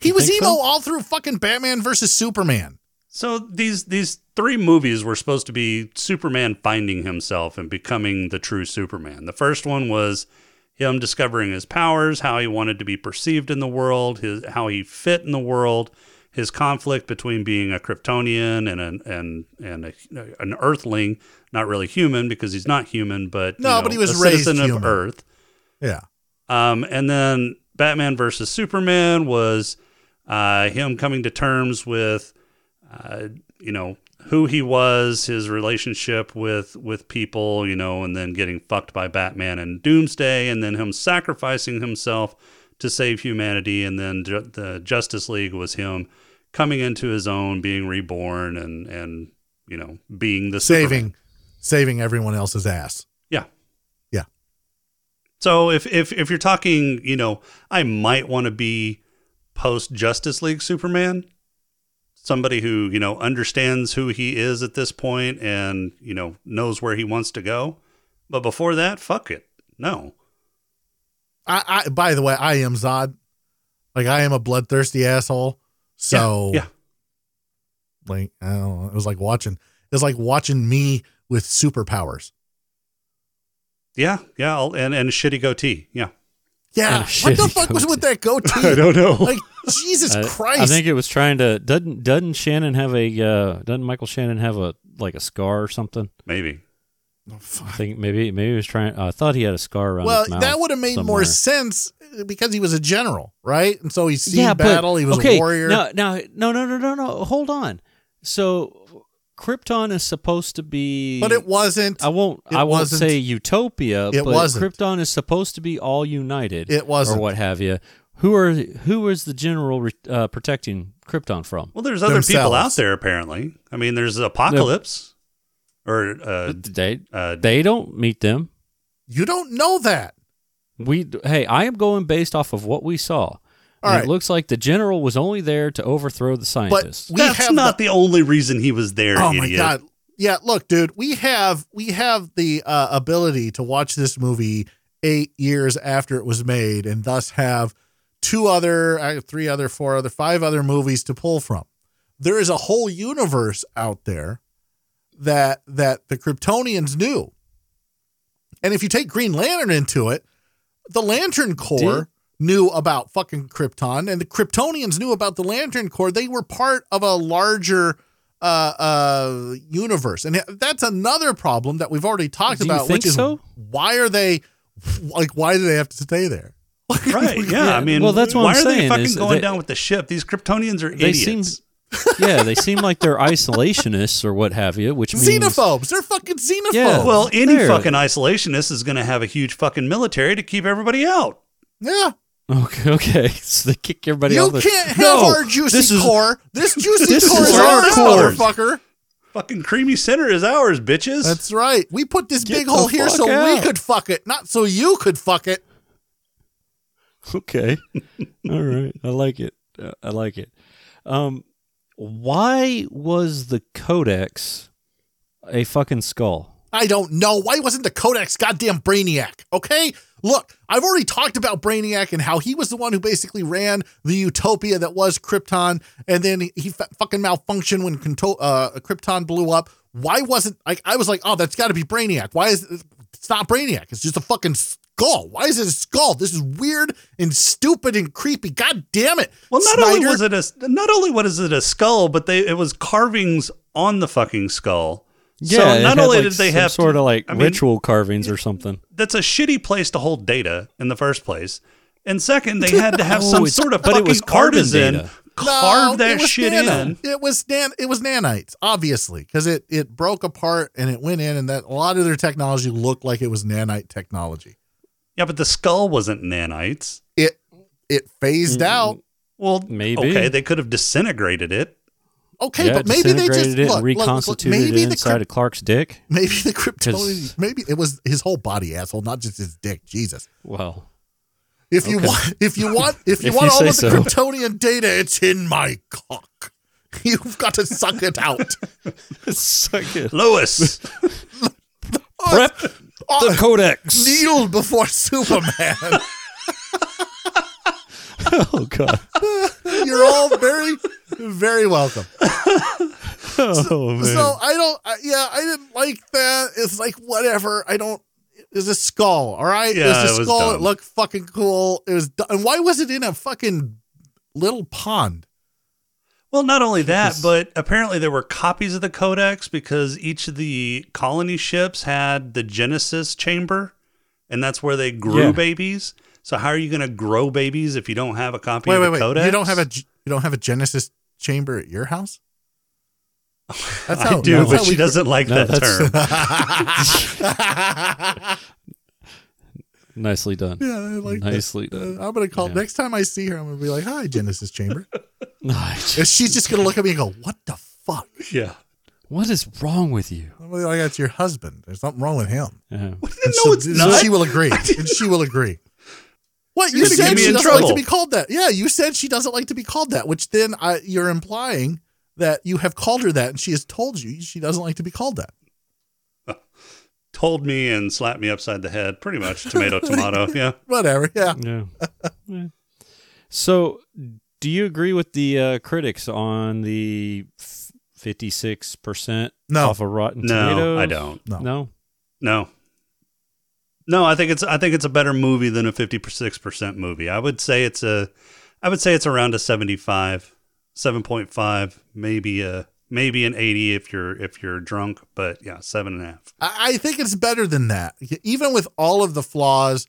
He You was emo so? all through fucking Batman versus Superman. So these these three movies were supposed to be Superman finding himself and becoming the true Superman. The first one was him discovering his powers, how he wanted to be perceived in the world, his how he fit in the world, his conflict between being a Kryptonian and an and and a, an Earthling, not really human because he's not human, but you No, know, but he was a citizen raised of. Earth. Yeah. Um, and then Batman versus Superman was uh, him coming to terms with, uh, you know, who he was, his relationship with with people, you know, and then getting fucked by Batman and Doomsday, and then him sacrificing himself to save humanity, and then ju- the Justice League was him coming into his own, being reborn, and and you know, being the Superman. Saving saving everyone else's ass. Yeah. Yeah. So if if if you're talking, you know, I might want to be post Justice League Superman, somebody who, you know, understands who he is at this point and, you know, knows where he wants to go. But before that, fuck it. No. I, I by the way, I am Zod. Like I am a bloodthirsty asshole. So yeah. like I don't know, it was like watching it was like watching me with superpowers. Yeah, yeah, I'll, and and shitty goatee. Yeah. Yeah. What the shitty fuck was with that goatee? I don't know. Like Jesus I- Christ. I think it was trying to doesn't doesn't Shannon have a uh, doesn't Michael Shannon have a like a scar or something? Maybe. Oh, I think maybe maybe he was trying. I thought he had a scar around. well, his mouth that would have made somewhere. more sense because he was a general, right? And so he's seen yeah, but- battle. he was okay, a warrior. No, no, no, no, no, no, no. Hold on. So Krypton is supposed to be, But it wasn't. I won't. I won't wasn't. say utopia. It but wasn't. Krypton is supposed to be all united. It wasn't. or what have you. Who are who is the general uh, protecting Krypton from? Well, there's other people out there apparently. I mean, there's Apocalypse or uh, They uh they don't meet them. You don't know that. We hey, I am going based off of what we saw. And right. It looks like the general was only there to overthrow the scientists. we That's have not the, only reason he was there, Oh my god. Yeah, look, dude, we have we have the uh, ability to watch this movie 8 years after it was made and thus have two other uh, three other four other five other movies to pull from. There is a whole universe out there that that the Kryptonians knew. And if you take Green Lantern into it, the Lantern Corps knew about fucking Krypton, and the Kryptonians knew about the Lantern Corps. They were part of a larger uh, uh, universe, and that's another problem that we've already talked Do you about, think which is so? why are they like? Why do they have to stay there? Right? Yeah. I mean, well, that's what why I'm are they fucking going they- down with the ship? These Kryptonians are They idiots. seem, yeah, they seem like they're isolationists or what have you, which means Xenophobes. They're fucking xenophobes. Yeah. well, any There. fucking isolationist is going to have a huge fucking military to keep everybody out. yeah. Okay, okay. So they kick everybody You off. the- can't have No, our juicy this is- core. This juicy This core is is our ours, core. motherfucker. Fucking creamy center is ours, bitches. That's right. We put this Get big hole here fuck so we could fuck it, not so you could fuck it. Okay. All right. I like it. Uh, I like it. Um, why was the Codex a fucking skull? I don't know. Why wasn't the Codex goddamn Brainiac? Okay? Look, I've already talked about Brainiac and how he was the one who basically ran the utopia that was Krypton, and then he, he f- fucking malfunctioned when Conto- uh, Krypton blew up. Why wasn't like I was like, oh, that's got to be Brainiac. Why is it's not Brainiac? It's just a fucking skull. Why is it a skull? This is weird and stupid and creepy. God damn it! well, not only was it a not only was it a skull, but they it was carvings on the fucking skull. Yeah, so not only like, did they some have sort to, of like I mean, ritual carvings or something. that's a shitty place to hold data in the first place. And second, they had to have Oh, some sort of but it was carbon artisan data. carve No, that it was shit nano. in. It was nan- it was nanites, obviously, because it it broke apart and it went in, and that a lot of their technology looked like it was nanite technology. Yeah, but the skull wasn't nanites. It it phased Mm, out. Well, Maybe. Okay, they could have disintegrated it. Okay, yeah, but maybe they just it look, and look, look, reconstituted maybe it inside crypt- of Clark's dick. Maybe the Kryptonian. Maybe it was his whole body, asshole, not just his dick. Jesus. Well, If you want, if you want, if you If want you all say of the so. Kryptonian data, it's in my cock. You've got to suck it out. suck it. Lewis. Prep the oh, codex. Kneel before Superman. oh God. You're all very, very welcome. Oh man. So I don't. I, yeah, I didn't like that. It's like whatever. I don't. It's a skull. All right. Yeah, it's a it was skull. dumb. It looked fucking cool. It was. du- And why was it in a fucking little pond? Well, not only that, Because- but apparently there were copies of the Codex because each of the colony ships had the Genesis chamber, and that's where they grew Yeah. babies. So how are you going to grow babies if you don't have a copy Wait, of wait, the wait. Codex? You don't have a. You don't have a Genesis chamber at your house. That's I do, that's but she doesn't like No, that term. Nicely done. Yeah, I like that. Nicely done. Uh, I'm gonna call Yeah. next time I see her. I'm gonna be like, "Hi, Genesis Chamber," Nice. and she's just gonna look at me and go, "What the fuck?" yeah. What is wrong with you? I'm like, "That's your husband. There's something wrong with him." Yeah. And No, she'll- it's and not. She will agree. and she will agree. What you You're gonna said? get me She in doesn't like to be called that. Yeah, you said she doesn't like to be called that, which then I, you're implying that you have called her that, and she has told you she doesn't like to be called that. Told me and slapped me upside the head. Pretty much tomato, tomato. Yeah. Whatever. Yeah. Yeah. Yeah. So, do you agree with the uh, critics on the fifty-six percent No. off of Rotten No, Tomatoes? I don't. No. No. No. No, I think it's I think it's a better movie than a 56% movie. I would say it's a I would say it's around a 75, 7.5, maybe a maybe an 80 if you're if you're drunk, but yeah, seven and a half. I, I think it's better than that. Even with all of the flaws,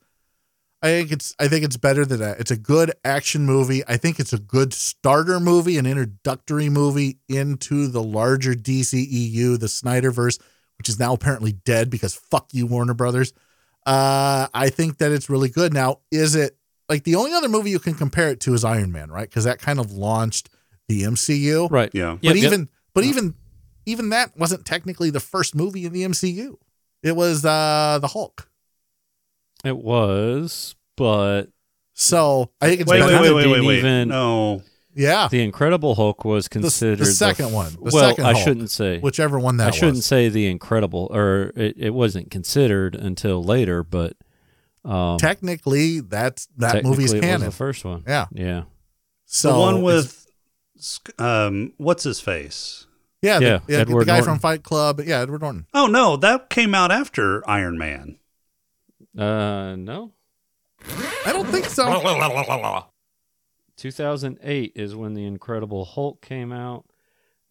I think it's I think it's better than that. It's a good action movie. I think it's a good starter movie, an introductory movie into the larger DCEU, the Snyderverse, which is now apparently dead because fuck you, Warner Brothers. Uh, I think that it's really good. Now, is it like the only other movie you can compare it to is Iron Man, right? Because that kind of launched the MCU, Right. Yeah. But yep. even but even even that wasn't technically the first movie in the MCU. It was uh the Hulk. It was, but So I think it's Wait, better. wait, wait, kinda wait, wait, wait. even- No. Yeah, the Incredible Hulk was considered the second f- one, the well, second I Hulk, shouldn't say. whichever one that was. I shouldn't was. say the Incredible, or it, it wasn't considered until later. But um, Technically, that's that movie's technically it was canon. the first one. Yeah. Yeah. So the one with um what's his face? yeah, the, Yeah, yeah, the guy Norton. from Fight Club. Yeah, Edward Norton. Oh no, that came out after Iron Man. Uh, no. I don't think so. 2008 is when the Incredible Hulk came out.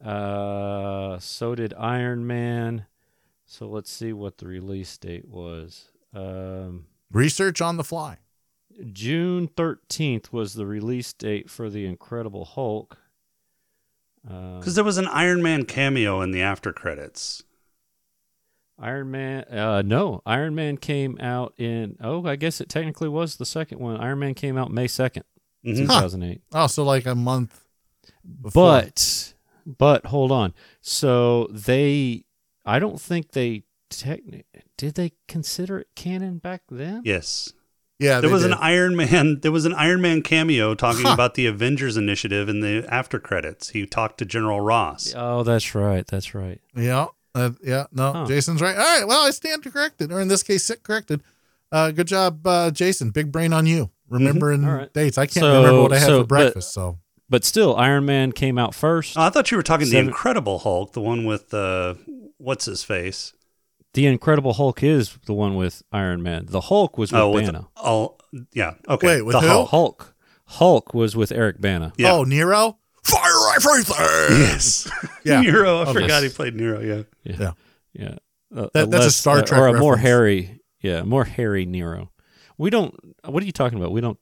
Uh, so did Iron Man. So let's see what the release date was. Um, Research on the fly. June 13th was the release date for the Incredible Hulk. Um, Because there was an Iron Man cameo in the after credits. Iron Man, uh, no, Iron Man came out in, oh, I guess it technically was the second one. Iron Man came out May 2nd, Mhm. 2008. Oh, so like a month. Before. But, but hold on. So they, I don't think they, techni- did they consider it canon back then? Yes. yeah, there they was an. Iron Man. There was an Iron Man cameo talking Huh. about the Avengers Initiative in the after credits. He talked to General Ross. Oh, that's right. That's right. Yeah, uh, yeah. No, Huh. Jason's right. All right. Well, I stand corrected, or in this case, sit corrected. Uh, good job, uh, Jason. Big brain on you. Remembering All right. dates. I can't So- remember what I had so, for but- breakfast. so But still, Iron Man came out first. Oh, I thought you were talking Seven- the Incredible Hulk, the one with uh, what's his face? the Incredible Hulk is the one with Iron Man. The Hulk was with oh, with Bana. oh, yeah. Okay. Wait, with the who? Hulk. Hulk. Hulk was with Eric Bana. Yeah. oh, Nero, fire everything. Yes. Yeah. Nero. I Oh, forgot yes. he played Nero. Yeah. Yeah. Yeah. Uh, That- that's a Star uh, Trek or a more hairy. Yeah, more hairy Nero. We don't. What are you talking about? We don't.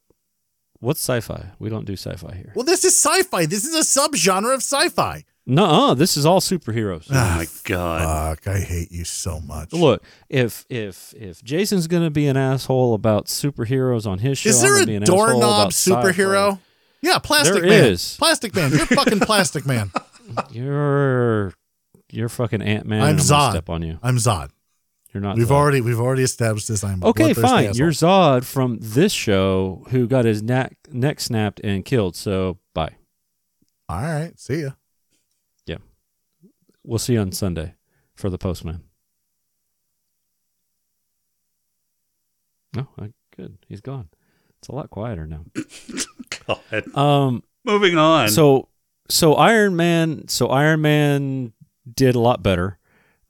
What's sci-fi? We don't do sci-fi here. Well, this is sci-fi. This is a subgenre of sci-fi. No, this is all superheroes. Oh my god. Fuck, I hate you so much. Look, if if if Jason's gonna be an asshole about superheroes on his show, is I'm there be a an doorknob about sci-fi. Yeah, Plastic There Man. is. Plastic Man. You're fucking Plastic Man. You're you're fucking Ant Man. I'm Zod. Step on you. I'm Zod. You're not. We've Zod. already we've already established this. I'm Okay, fine. asshole. You're Zod from this show who got his neck neck snapped and killed. So bye. All right. See ya. Yeah. We'll see you on Sunday for the postman. No, I, good. He's gone. It's a lot quieter now. God. Um, Moving on. So, so Iron Man, so Iron Man did a lot better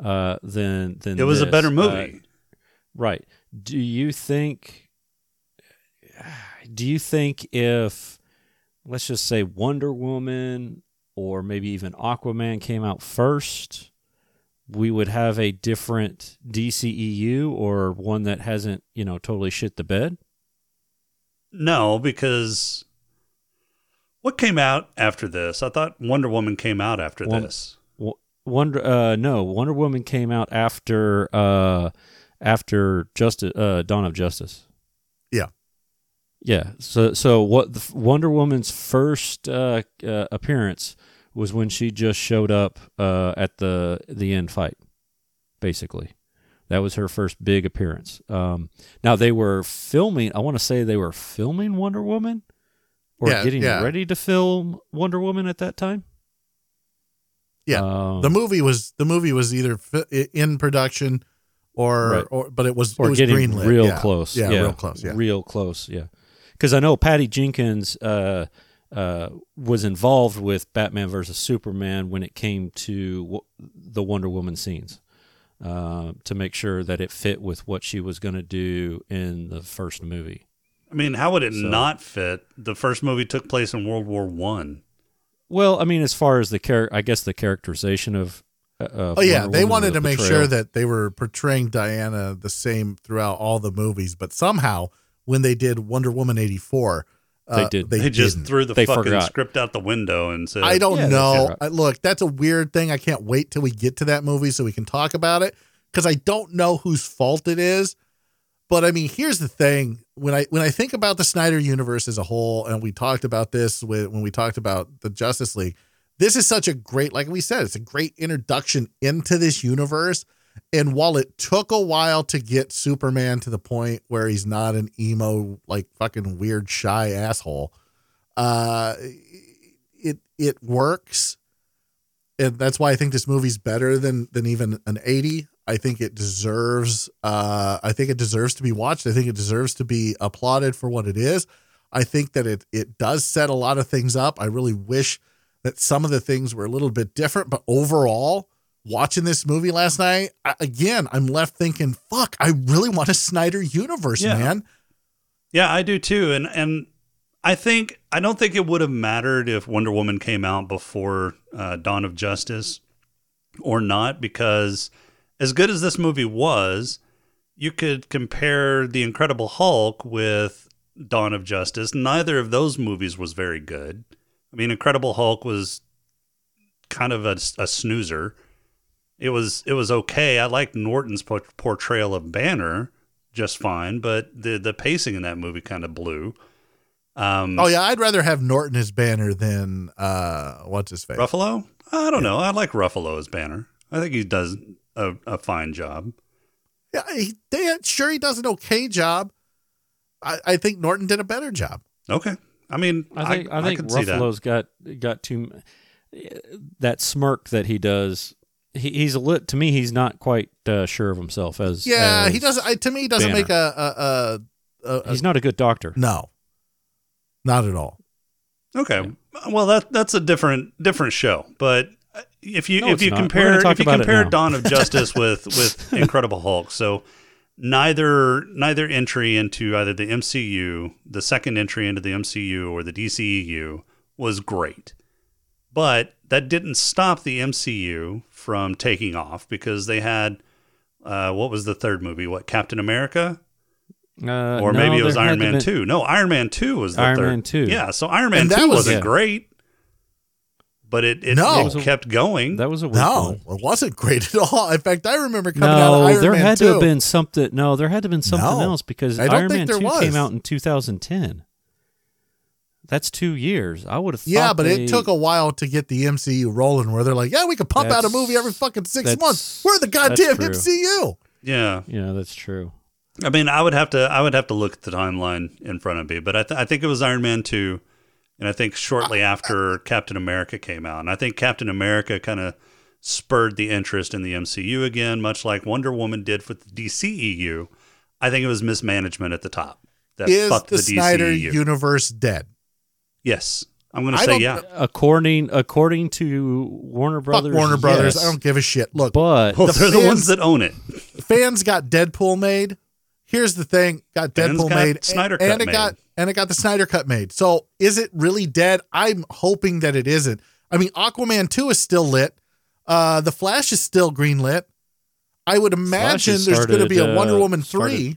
uh, than than It was a this. better Uh, movie. right? Do you think? Do you think if, let's just say, Wonder Woman or maybe even Aquaman came out first, we would have a different DCEU or one that hasn't, you know, totally shit the bed? No, because what came out after this? I thought Wonder Woman came out after Won- this. Wonder uh no, Wonder Woman came out after uh after Justice uh Dawn of Justice. Yeah. Yeah. So so what the, Wonder Woman's first uh, uh appearance was when she just showed up uh at the the end fight basically. That was her first big appearance. Um now they were filming I want to say they were filming Wonder Woman or Yeah, getting yeah. ready to film Wonder Woman at that time. Yeah. Um, the movie was the movie was either in production or Right. or but it was or it was getting greenlit. real yeah. close. Yeah, real close. Yeah. real close. Yeah, because I know Patty Jenkins uh, uh, was involved with Batman versus Superman when it came to w- the Wonder Woman scenes uh, to make sure that it fit with what she was going to do in the first movie. I mean, how would it So- not fit? The first movie took place in World War One. Well, I mean, as far as the char- I guess the characterization of. Uh, oh yeah, Wonder they Woman, wanted the to make portrayal. sure that they were portraying Diana the same throughout all the movies, but somehow when they did Wonder Woman 84, uh, They did. They, They just threw the They fucking forgot. script out the window and said, I don't Yeah, know. I, look, that's a weird thing. I can't wait till we get to that movie so we can talk about it because I don't know whose fault it is. But I mean, here's the thing: when I when I think about the Snyder universe as a whole, and we talked about this with, when we talked about the Justice League, this is such a great, like we said, it's a great introduction into this universe. And while it took a while to get Superman to the point where he's not an emo, like fucking weird, shy asshole, uh, it it works, and that's why I think this movie's better than than even an eighty. I think it deserves. Uh, I think it deserves to be watched. I think it deserves to be applauded for what it is. I think that it it does set a lot of things up. I really wish that some of the things were a little bit different, but overall, watching this movie last night, I, again, I'm left thinking, "Fuck, I really want a Snyder universe, Yeah. man." Yeah, I do too. And and I think I don't think it would have mattered if Wonder Woman came out before uh, Dawn of Justice or not, because as good as this movie was, you could compare The Incredible Hulk with Dawn of Justice. Neither of those movies was very good. I mean, Incredible Hulk was kind of a, a snoozer. It was it was okay. I liked Norton's portrayal of Banner just fine, but the the pacing in that movie kind of blew. Um, Oh yeah, I'd rather have Norton as Banner than uh, what's his face? Ruffalo? I don't know. I like Ruffalo as Banner. I think he does a, a fine job. Yeah, he, they, sure he does an okay job. I, I think Norton did a better job. Okay. I mean, I think I, think can see that. Ruffalo's got got too that smirk that he does. He, he's a lit to me. He's not quite uh, sure of himself as Yeah, he doesn't. I, to me, he doesn't Banner. make a a, a, a, a He's not a good doctor. no, not at all. Okay. Well, that that's a different different show. But if you No, if you not. Compare if you compare. Dawn of Justice with with Incredible Hulk, so neither neither entry into either the MCU, the second entry into the MCU or the DCEU was great. But that didn't stop the MCU from taking off because they had uh, what was the third movie? What Captain America? Uh, or no, maybe it was Iron Man been- two. No, Iron Man two was the Iron third. Man 2. Yeah, so Iron Man And that two was- wasn't Yeah. great, but it it, No. it was a- kept going. That was a weird No, one. it wasn't great at all. In fact, I remember coming out of No, Iron there Man had 2. to have been something. No, there had to have been something No, else because I Iron Man two was. came out in 2010. That's two years. I would have. Yeah, but they- it took a while to get the MCU rolling where they're like, yeah, we could pump out a movie every fucking six months. We're the goddamn. MCU. Yeah. Yeah, that's true. I mean, I would have to I would have to look at the timeline in front of me, but I, th- I think it was Iron Man two, and I think shortly oh. after Captain America came out, and I think Captain America kind of spurred the interest in the MCU again, much like Wonder Woman did with the DCEU. I think it was mismanagement at the top that Is fucked the, the, Snyder DCEU. universe dead? yes, I'm going to say yeah. According according to Warner Brothers, Fuck Warner Brothers. yes. I don't give a shit. Look, But Well, the they're the ones that own it. fans got Deadpool made. Here's the thing: got Deadpool got made, Snyder and, Cut and it made. got and it got the Snyder cut made. So is it really dead? I'm hoping that it isn't. I mean, Aquaman two is still lit. Uh, the Flash is still green lit. I would imagine has there's going to be a Wonder uh, Woman three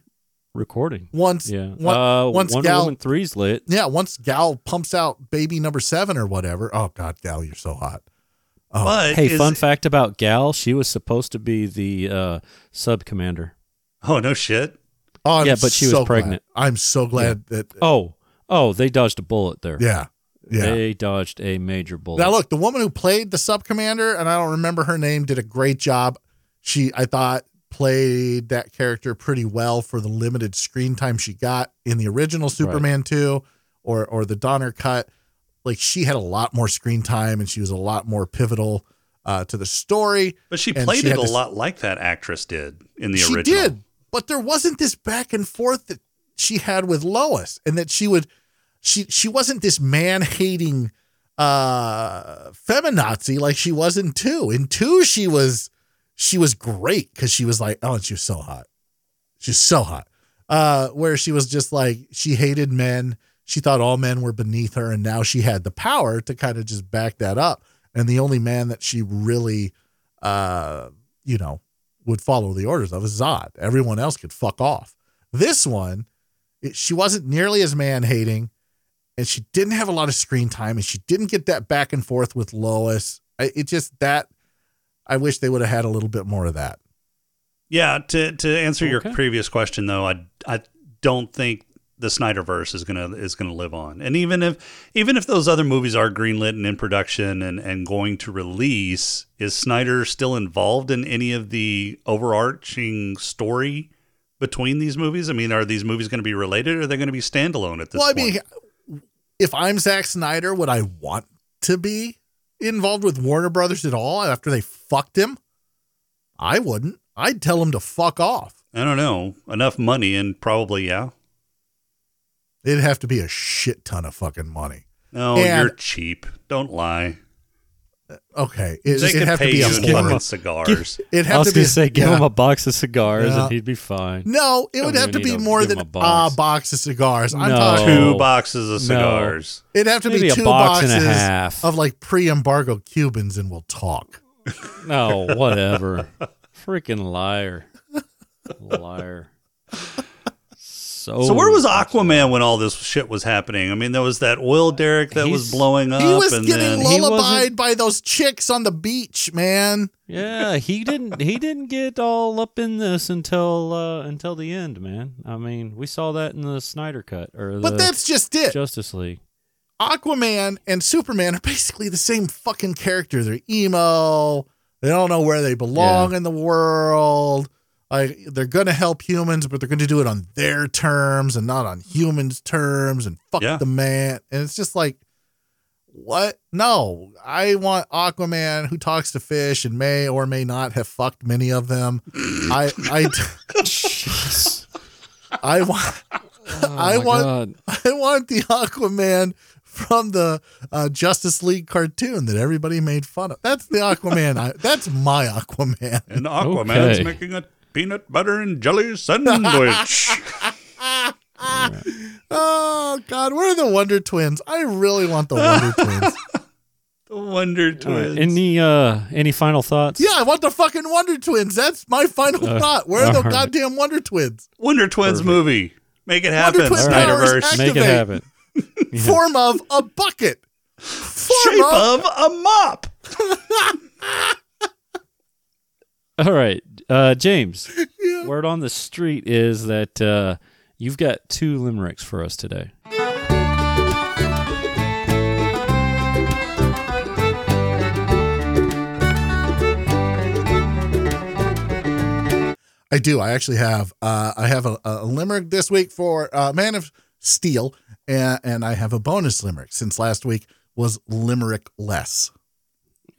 recording. once. Yeah. One, uh, once Wonder Gal, Woman three's lit. yeah, once Gal pumps out baby number seven or whatever. Oh God, Gal, you're so hot. Oh. But Hey, is- fun fact about Gal: she was supposed to be the uh, sub commander. Oh no shit. Oh, I'm Yeah, but she was so glad. pregnant. I'm so glad that. Oh, oh, they dodged a bullet there. Yeah, yeah. They dodged a major bullet. Now look, the woman who played the sub commander, and I don't remember her name, did a great job. She, I thought, played that character pretty well for the limited screen time she got in the original Superman two, or or the Donner cut. Like she had a lot more screen time, and she was a lot more pivotal uh, to the story. But she played she it had a this- lot like that actress did in the she original. She did, but there wasn't this back and forth that she had with Lois, and that she would, she she wasn't this man hating uh feminazi like she was in two. In two, she was she was great because she was like, oh, she was so hot, she's so hot. Uh, where she was just like she hated men. She thought all men were beneath her, and now she had the power to kind of just back that up. And the only man that she really, uh, you know, would follow the orders of is Zod. Everyone else could fuck off. This one, it, she wasn't nearly as man hating, and she didn't have a lot of screen time, and she didn't get that back and forth with Lois. I, it just that I wish they would have had a little bit more of that. Yeah, to to answer your previous question though, I I don't think the Snyderverse is gonna is gonna live on. And even if even if those other movies are greenlit and in production and and going to release, is Snyder still involved in any of the overarching story between these movies? I mean, are these movies going to be related or are they going to be standalone at this well, I point? mean, if I'm Zack Snyder, would I want to be involved with Warner Brothers at all after they fucked him? I wouldn't. I'd tell him to fuck off. I don't know. Enough money and probably yeah. It'd have to be a shit ton of fucking money. No, And- you're cheap. Don't lie. Uh, okay, it, They it'd could have to pay be a you in horror. cigars. It'd I was to be gonna a- say, give yeah. him a box of cigars Yeah. and he'd be fine. No, it Don't would have to be need more than him a a box. box. box of cigars. I'm No. talking. Two boxes of No. cigars. It'd have to Maybe be a two box and boxes a half. of like pre-embargo Cubans, and we'll talk. No, whatever. Freaking liar. Liar. So, So where was Aquaman when all this shit was happening? I mean, there was that oil derrick that was blowing up, he was and getting then lullabied by those chicks on the beach, man. Yeah, he didn't he didn't get all up in this until uh until the end, man. I mean, we saw that in the Snyder cut or the But that's just it. Justice League. Aquaman and Superman are basically the same fucking character. They're emo. They don't know where they belong in the world. Like they're gonna help humans, but they're gonna do it on their terms and not on humans' terms. And fuck Yeah. the man. And it's just like, what? No, I want Aquaman who talks to fish and may or may not have fucked many of them. I I I want I Oh my want God. I want the Aquaman from the uh, Justice League cartoon that everybody made fun of. That's the Aquaman. I, that's my Aquaman. and Aquaman's Okay. making a peanut butter and jelly sandwich. Oh God, where are the Wonder Twins? I really want the Wonder Twins. the Wonder All right, Twins. Any uh any final thoughts? Yeah, I want the fucking Wonder Twins. That's my final Uh, thought. Where are the all right. goddamn Wonder Twins? Wonder Twins Perfect. movie. Make it happen, Wonder Twin powers Snyderverse. Make it Activate. happen. Yeah. Form of a bucket. Form Shape of, of a mop. All right. Uh, James, yeah. word on the street is that uh, you've got two limericks for us today. I do. I actually have. Uh, I have a, a, limerick this week for uh, Man of Steel, and, and, I have a bonus limerick since last week was limerick less.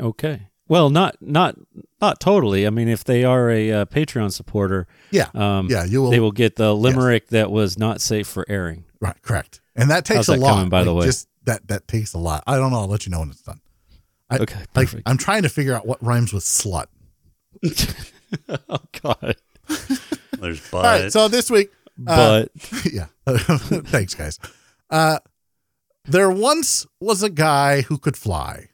Okay, well, not not not totally. I mean, if they are a uh, Patreon supporter, Yeah. um, Yeah, you will- They will get the limerick that was not safe for airing. Right. Correct. And that takes How's a that lot. coming, by the way? just that that takes a lot. I don't know. I'll let you know when it's done. I, Okay, Like perfect. I'm trying to figure out what rhymes with slut. oh God. There's but. All right. So this week, uh, But yeah. Thanks, guys. Uh, there once was a guy who could fly,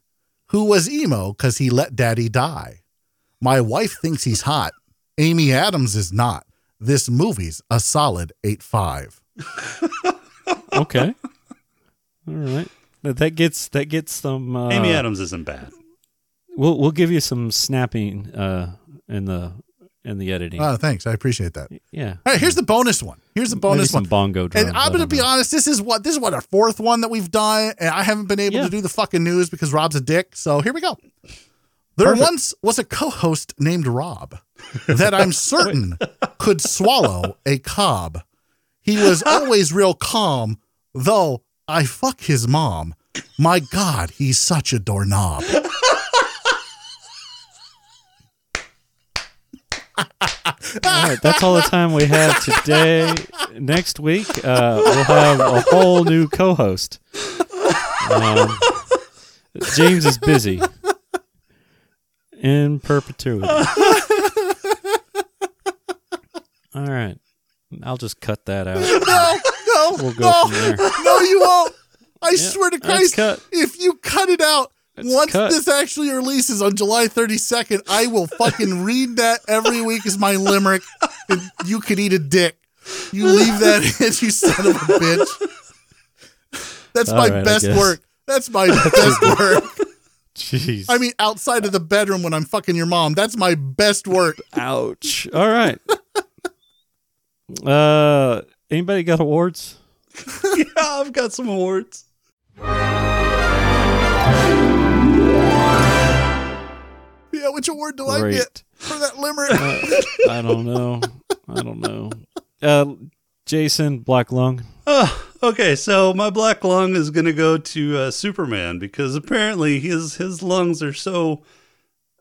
who was emo because he let daddy die. My wife thinks he's hot. Amy Adams is not. This movie's a solid 8 5. okay. All right. That that gets that gets some. Uh, Amy Adams isn't bad. We'll we'll give you some snapping uh, in the in the editing. Oh, thanks. I appreciate that. yeah. All right, here's the bonus one. Here's the bonus one. bongo drums. And I'm going to be know. honest. This is what this is what our fourth one that we've done, and I haven't been able Yeah. to do the fucking news because Rob's a dick. So here we go. There Perfect. once was a co-host named Rob that I'm certain could swallow a cob. He was always real calm, though I fuck his mom. My God, he's such a doorknob. All right, that's all the time we have today. Next week, uh, we'll have a whole new co-host. Um, James is busy in perpetuity. All right, I'll just cut that out. No, no, We'll go no, from there. no, you won't. I swear to Christ, if you cut it out, It's once cut. this actually releases on July 32nd, I will fucking read that every week as my limerick. And you could eat a dick. You leave that in, you son of a bitch. That's All my right, best work. That's my best work. Jeez. I mean, outside of the bedroom when I'm fucking your mom, that's my best work. Ouch. All right. Uh, anybody got awards? yeah, I've got some awards. Yeah, which award do I get for that limerick? Uh, I don't know. I don't know. Uh, Jason Black Lung. Oh, okay, so my black lung is going to go to uh, Superman because apparently his his lungs are so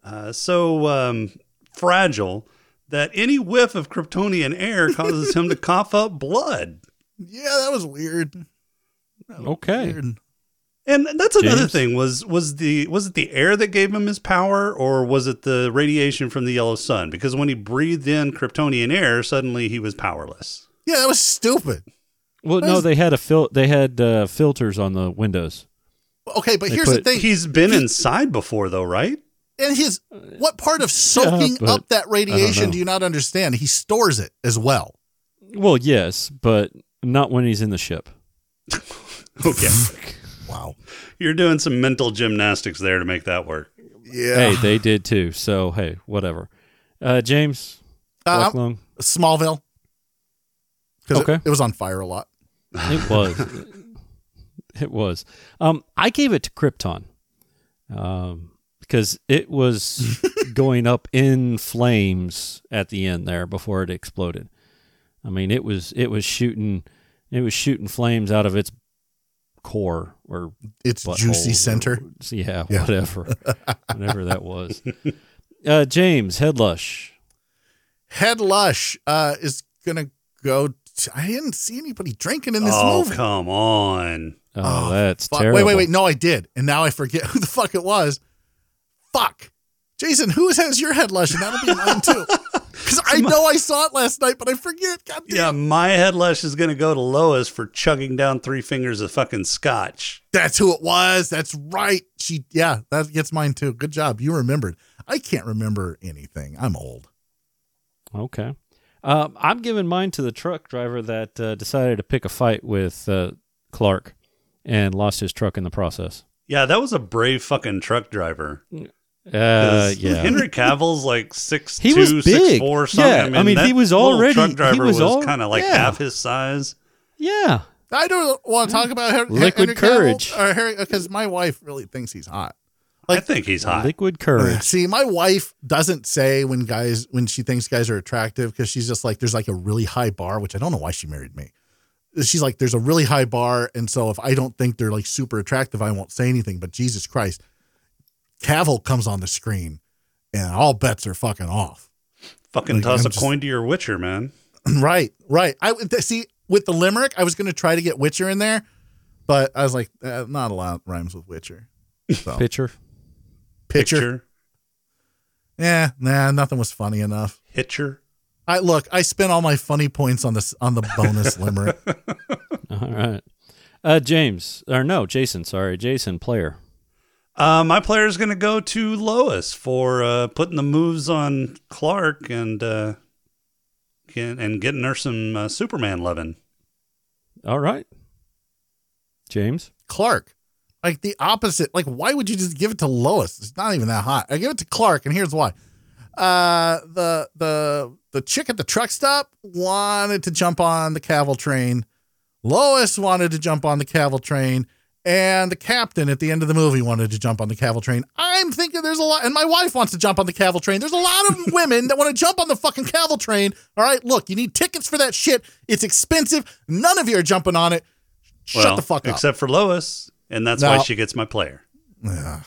uh, so um, fragile that any whiff of Kryptonian air causes him to cough up blood. yeah, that was weird. Okay. Weird. And that's another James? thing was was the was it the air that gave him his power or was it the radiation from the yellow sun? Because when he breathed in Kryptonian air, suddenly he was powerless. Yeah, that was stupid. Well, no, they had a fil- They had uh, filters on the windows. Okay, but They here's the thing. He's been inside before though, right? And his what part of soaking but up that radiation do you not understand? He stores it as well. Well, yes, but not when he's in the ship. Okay. Wow. You're doing some mental gymnastics there to make that work. Yeah. Hey, they did too. So hey, whatever. Uh, James Uh, Black Lung. Smallville. Okay. it, it was on fire a lot. It was. it was. Um, I gave it to Krypton. Um, because it was going up in flames at the end there before it exploded. I mean, it was it was shooting it was shooting flames out of its core or Its butthole juicy or- center. yeah, Yeah. whatever, whatever that was. Uh, James Headlush. Headlush uh, is gonna go. t- I didn't see anybody drinking in this movie. oh, movie. come on. Oh, that's Fuck. terrible. Wait, wait, wait. No, I did, and now I forget who the fuck it was. Fuck, Jason. Who has your headlush? And that'll be mine too. Because I know I saw it last night, but I forget. God damn. Yeah, my head lush is going to go to Lois for chugging down three fingers of fucking scotch. That's who it was. That's right. She, yeah, that gets mine too. Good job. You remembered. I can't remember anything. I'm old. Okay. Um, I'm giving mine to the truck driver that uh, decided to pick a fight with uh, Clark and lost his truck in the process. Yeah, that was a brave fucking truck driver. Uh, 'Cause yeah. Henry Cavill's like six He two, was six four, something. Yeah, I mean, that he was already- truck he was was, al- kind of like yeah. half his size. yeah. I don't want to talk about Henry, Liquid Henry Cavill, courage. or Harry because my wife really thinks he's hot. I think he's hot. Liquid courage. See, my wife doesn't say when guys when she thinks guys are attractive because she's just like there's like a really high bar, which I don't know why she married me. She's like there's a really high bar, and so if I don't think they're like super attractive, I won't say anything. But Jesus Christ, Cavill comes on the screen, and all bets are fucking off. Fucking Like, toss I'm a just- coin to your Witcher, man. right, right. I see with the limerick, I was going to try to get Witcher in there, but I was like, uh, not a lot rhymes with Witcher. So Pitcher. pitcher. Yeah, nah, nothing was funny enough. Hitcher. I look, I spent all my funny points on this on the bonus limerick. All right. Uh, James, or no, Jason, sorry. Jason, player. Uh, my player is going to go to Lois for uh, putting the moves on Clark and uh, get, and getting her some uh, Superman loving. All right. James. Clark. Like the opposite. Like, why would you just give it to Lois? It's not even that hot. I give it to Clark, and here's why. Uh the the the chick at the truck stop wanted to jump on the Cavill train. Lois wanted to jump on the Cavill train. And the captain at the end of the movie wanted to jump on the Cavill train. I'm thinking there's a lot, and my wife wants to jump on the Cavill train. There's a lot of women that want to jump on the fucking Cavill train. All right, look, you need tickets for that shit. It's expensive. None of you are jumping on it. Shut Well, the fuck up. Except for Lois, and that's No. why she gets my player. Ah,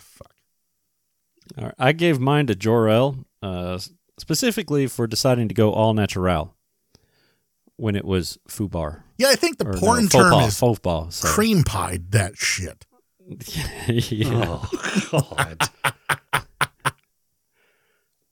All right. I gave mine to Jor-El, uh, specifically for deciding to go all natural when it was fubar. Yeah, I think the Or no, porn faux term pas, is faux pas, sorry. cream pied that shit. yeah. Oh, God.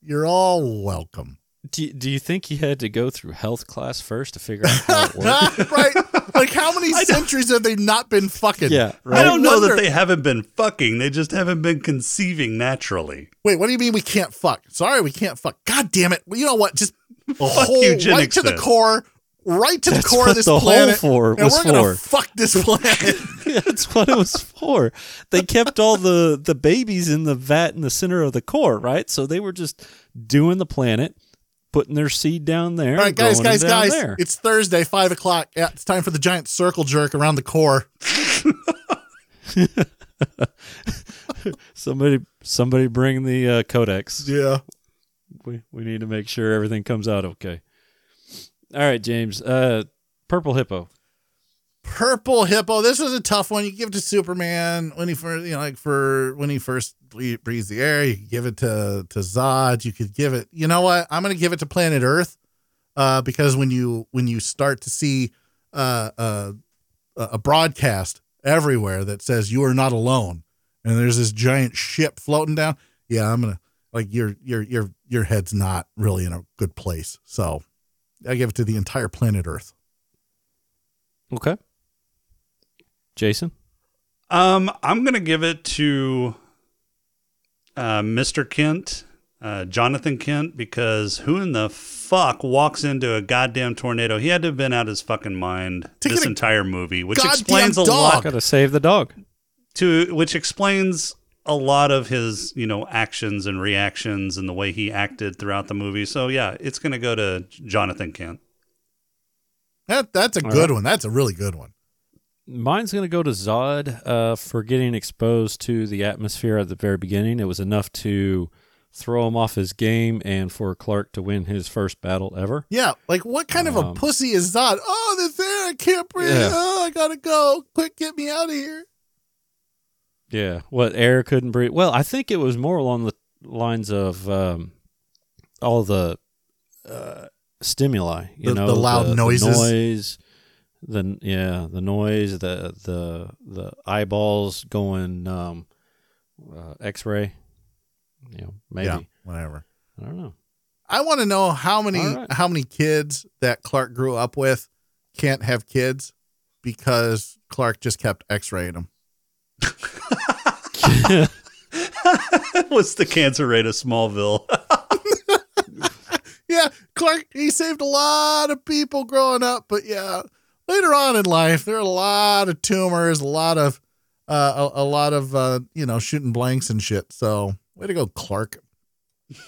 You're all welcome. Do you, do you think he had to go through health class first to figure out how it worked? right? Like, how many centuries have they not been fucking? Yeah, right? I don't know wonder- that they haven't been fucking. They just haven't been conceiving naturally. Wait, what do you mean we can't fuck? Sorry, we can't fuck. God damn it. Well, you know what? Just a whole, eugenics right to the core, right to That's the core of this planet. for and we're gonna fuck this planet. That's what it was for. They kept all the the babies in the vat in the center of the core, right? So they were just doing the planet, putting their seed down there. All right, guys, guys, guys. There. It's Thursday, five o'clock. Yeah, it's time for the giant circle jerk around the core. somebody, somebody, bring the uh, codex. Yeah. We we need to make sure everything comes out okay. All right, James. Uh, purple hippo. Purple Hippo. This was a tough one. You give it to Superman when he first, you know, like for when he first bre- breathes the air. You give it to to Zod. You could give it. You know what? I'm to give it to Planet Earth, uh, because when you when you start to see uh, uh, a broadcast everywhere that says you are not alone, and there's this giant ship floating down. Yeah, I'm gonna like your your your your head's not really in a good place. So I give it to the entire planet Earth. Okay. Jason. Um, I'm gonna give it to uh, Mr. Kent, uh, Jonathan Kent, because who in the fuck walks into a goddamn tornado? He had to have been out his fucking mind To this entire movie, which goddamn explains a lot. Got to save the dog. To which explains a lot of his, you know, actions and reactions and the way he acted throughout the movie. So yeah, it's gonna go to Jonathan Kent. That that's a All good right. one. That's a really good one. Mine's going to go to Zod uh, for getting exposed to the atmosphere at the very beginning. It was enough to throw him off his game and for Clark to win his first battle ever. Yeah, like what kind of a Um, pussy is Zod? Oh, this air, I can't breathe. Yeah. Oh, I gotta go. Quick, get me out of here. Yeah. What air couldn't breathe? Well, I think it was more along the lines of um, all the uh, stimuli. You The- know, the loud noises. noise. The yeah, the noise, the the the eyeballs going um, uh, X-ray. You know, maybe Yeah, whatever. I don't know. I want to know how many right. how many kids that Clark grew up with can't have kids because Clark just kept X-raying them. What's the cancer rate of Smallville? Yeah, Clark he saved a lot of people growing up, but yeah, later on in life there are a lot of tumors, a lot of uh, a, a lot of uh, you know shooting blanks and shit. So way to go, Clark.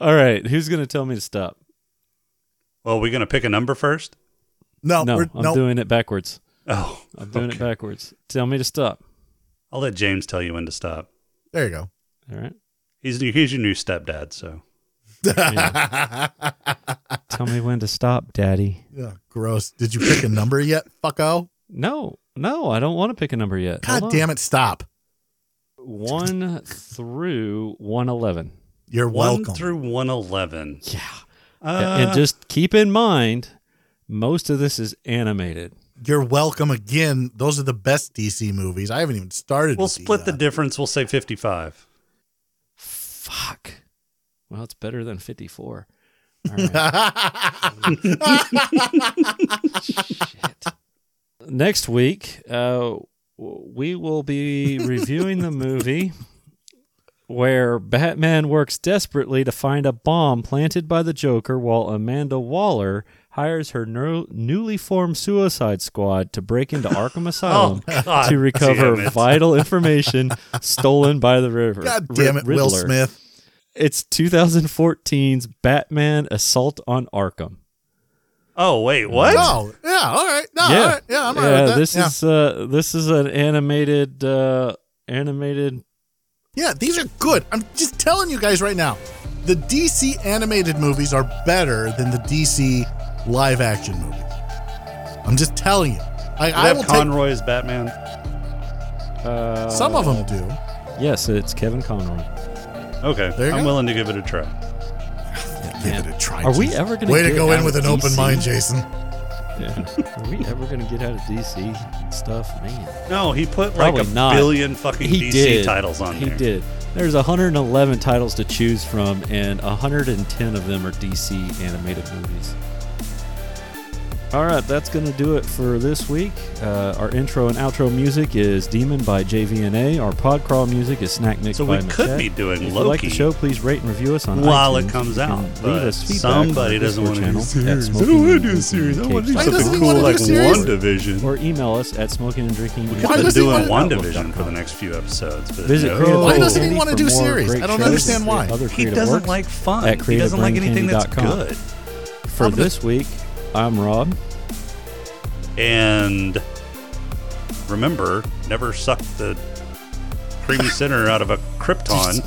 All right, who's going to tell me to stop? well, we're gonna pick a number first. No, no, we're, I'm no. doing it backwards. Oh, I'm doing it backwards. Tell me to stop. I'll let James tell you when to stop. There you go. All right. He's he's your new stepdad, so Tell me when to stop, Daddy. Yeah, gross. Did you pick a number yet, fucko? No, no, I don't want to pick a number yet. God damn it, stop. One through 111. You're one welcome. through one eleven. Yeah. Uh, and just keep in mind, most of this is animated. You're welcome again. Those are the best DC movies. I haven't even started. we'll to split the that. difference. We'll say fifty-five. Fuck. Well, it's better than 54. All right. Shit. Next week, uh, we will be reviewing the movie where Batman works desperately to find a bomb planted by the Joker while Amanda Waller hires her neuro- newly formed Suicide Squad to break into Arkham Asylum Oh, to recover vital information stolen by the Riddler. God damn it, Will Smith. It's 2014's Batman Assault on Arkham. Oh wait, what? Oh, yeah. All right. No, yeah, all right. Yeah, I'm all right yeah. with that. This yeah. is uh, this is an animated uh, animated. Yeah, these are good. I'm just telling you guys right now. The DC animated movies are better than the DC live action movies. I'm just telling you. I, I they will have Conroy as Batman. Uh. Some of them do. Yes, it's Kevin Conroy. Okay, There I'm go. willing to give it a try. Give it a try. Are we Jesus. ever gonna Way to go in with of an open mind, Jason. Yeah. Are we ever gonna get out of DC stuff, man? No, he put like a not. billion fucking he DC did. titles on he there. He did. There's 111 titles to choose from, and 110 of them are DC animated movies. All right, that's going to do it for this week. Uh, our intro and outro music is Demon by JVNA. Our pod crawl music is Snack Mix So by we could Machette. be doing If you like the show, please rate and review us on while iTunes. it comes You out. Leave us feedback somebody our doesn't want to do a series. I don't want to do a series. I want to do Cake Why doesn't something cool like do a series? One Division. Or email us at smoking and drinking. We've Why does he doing wanna- One Division for the next few episodes. But Visit no. Why doesn't he wanna do more series? I don't understand why. He doesn't like fun. He doesn't like anything that's good. For this week, I'm Rob. And remember, never suck the creamy center out of a Krypton.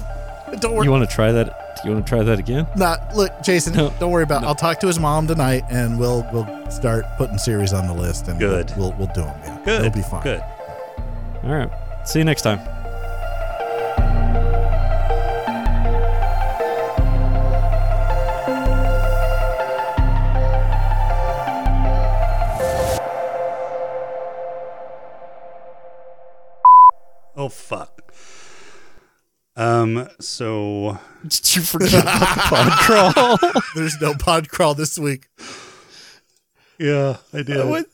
Don't worry. You want to try that? Do you want to try that again? Nah, look, Jason. No. don't worry about. it. I'll talk to his mom tonight, and we'll we'll start putting series on the list, and Good. We'll we'll, we'll do them. Yeah, Good. It'll be fine. Good. All right. See you next time. Fuck. Um. So Did you forget about the pod crawl? There's no pod crawl this week. yeah, I did.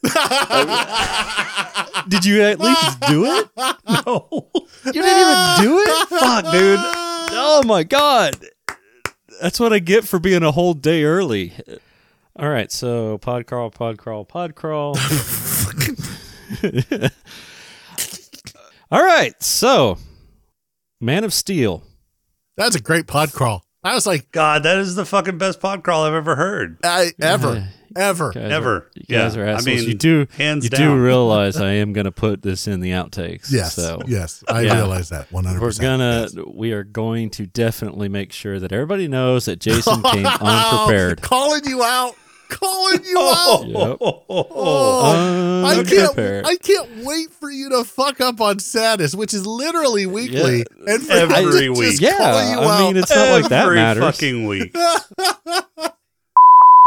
Did you at least do it? No. You didn't even do it? fuck, dude. Oh my god. That's what I get for being a whole day early. All right, so pod crawl, pod crawl, pod crawl. All right, so Man of Steel. That's a great pod crawl. I was like, God, that is the fucking best pod crawl I've ever heard. I ever, ever. Guys Ever. are- you guys Yeah, are I mean, you do hands you down. do realize I am going to put this in the outtakes. Yes, So yes, I Yeah. realize that one hundred we're gonna we are going to definitely make sure that everybody knows that Jason came unprepared. calling you out, calling you oh. out. Yep. Oh, oh. Uh, I can't. Unprepared. I can't wait for you to fuck up on Sadness, which is literally weekly, Yeah. and for Every him to week. just Yeah, call you I out. mean it's not like that Every matters. fucking week.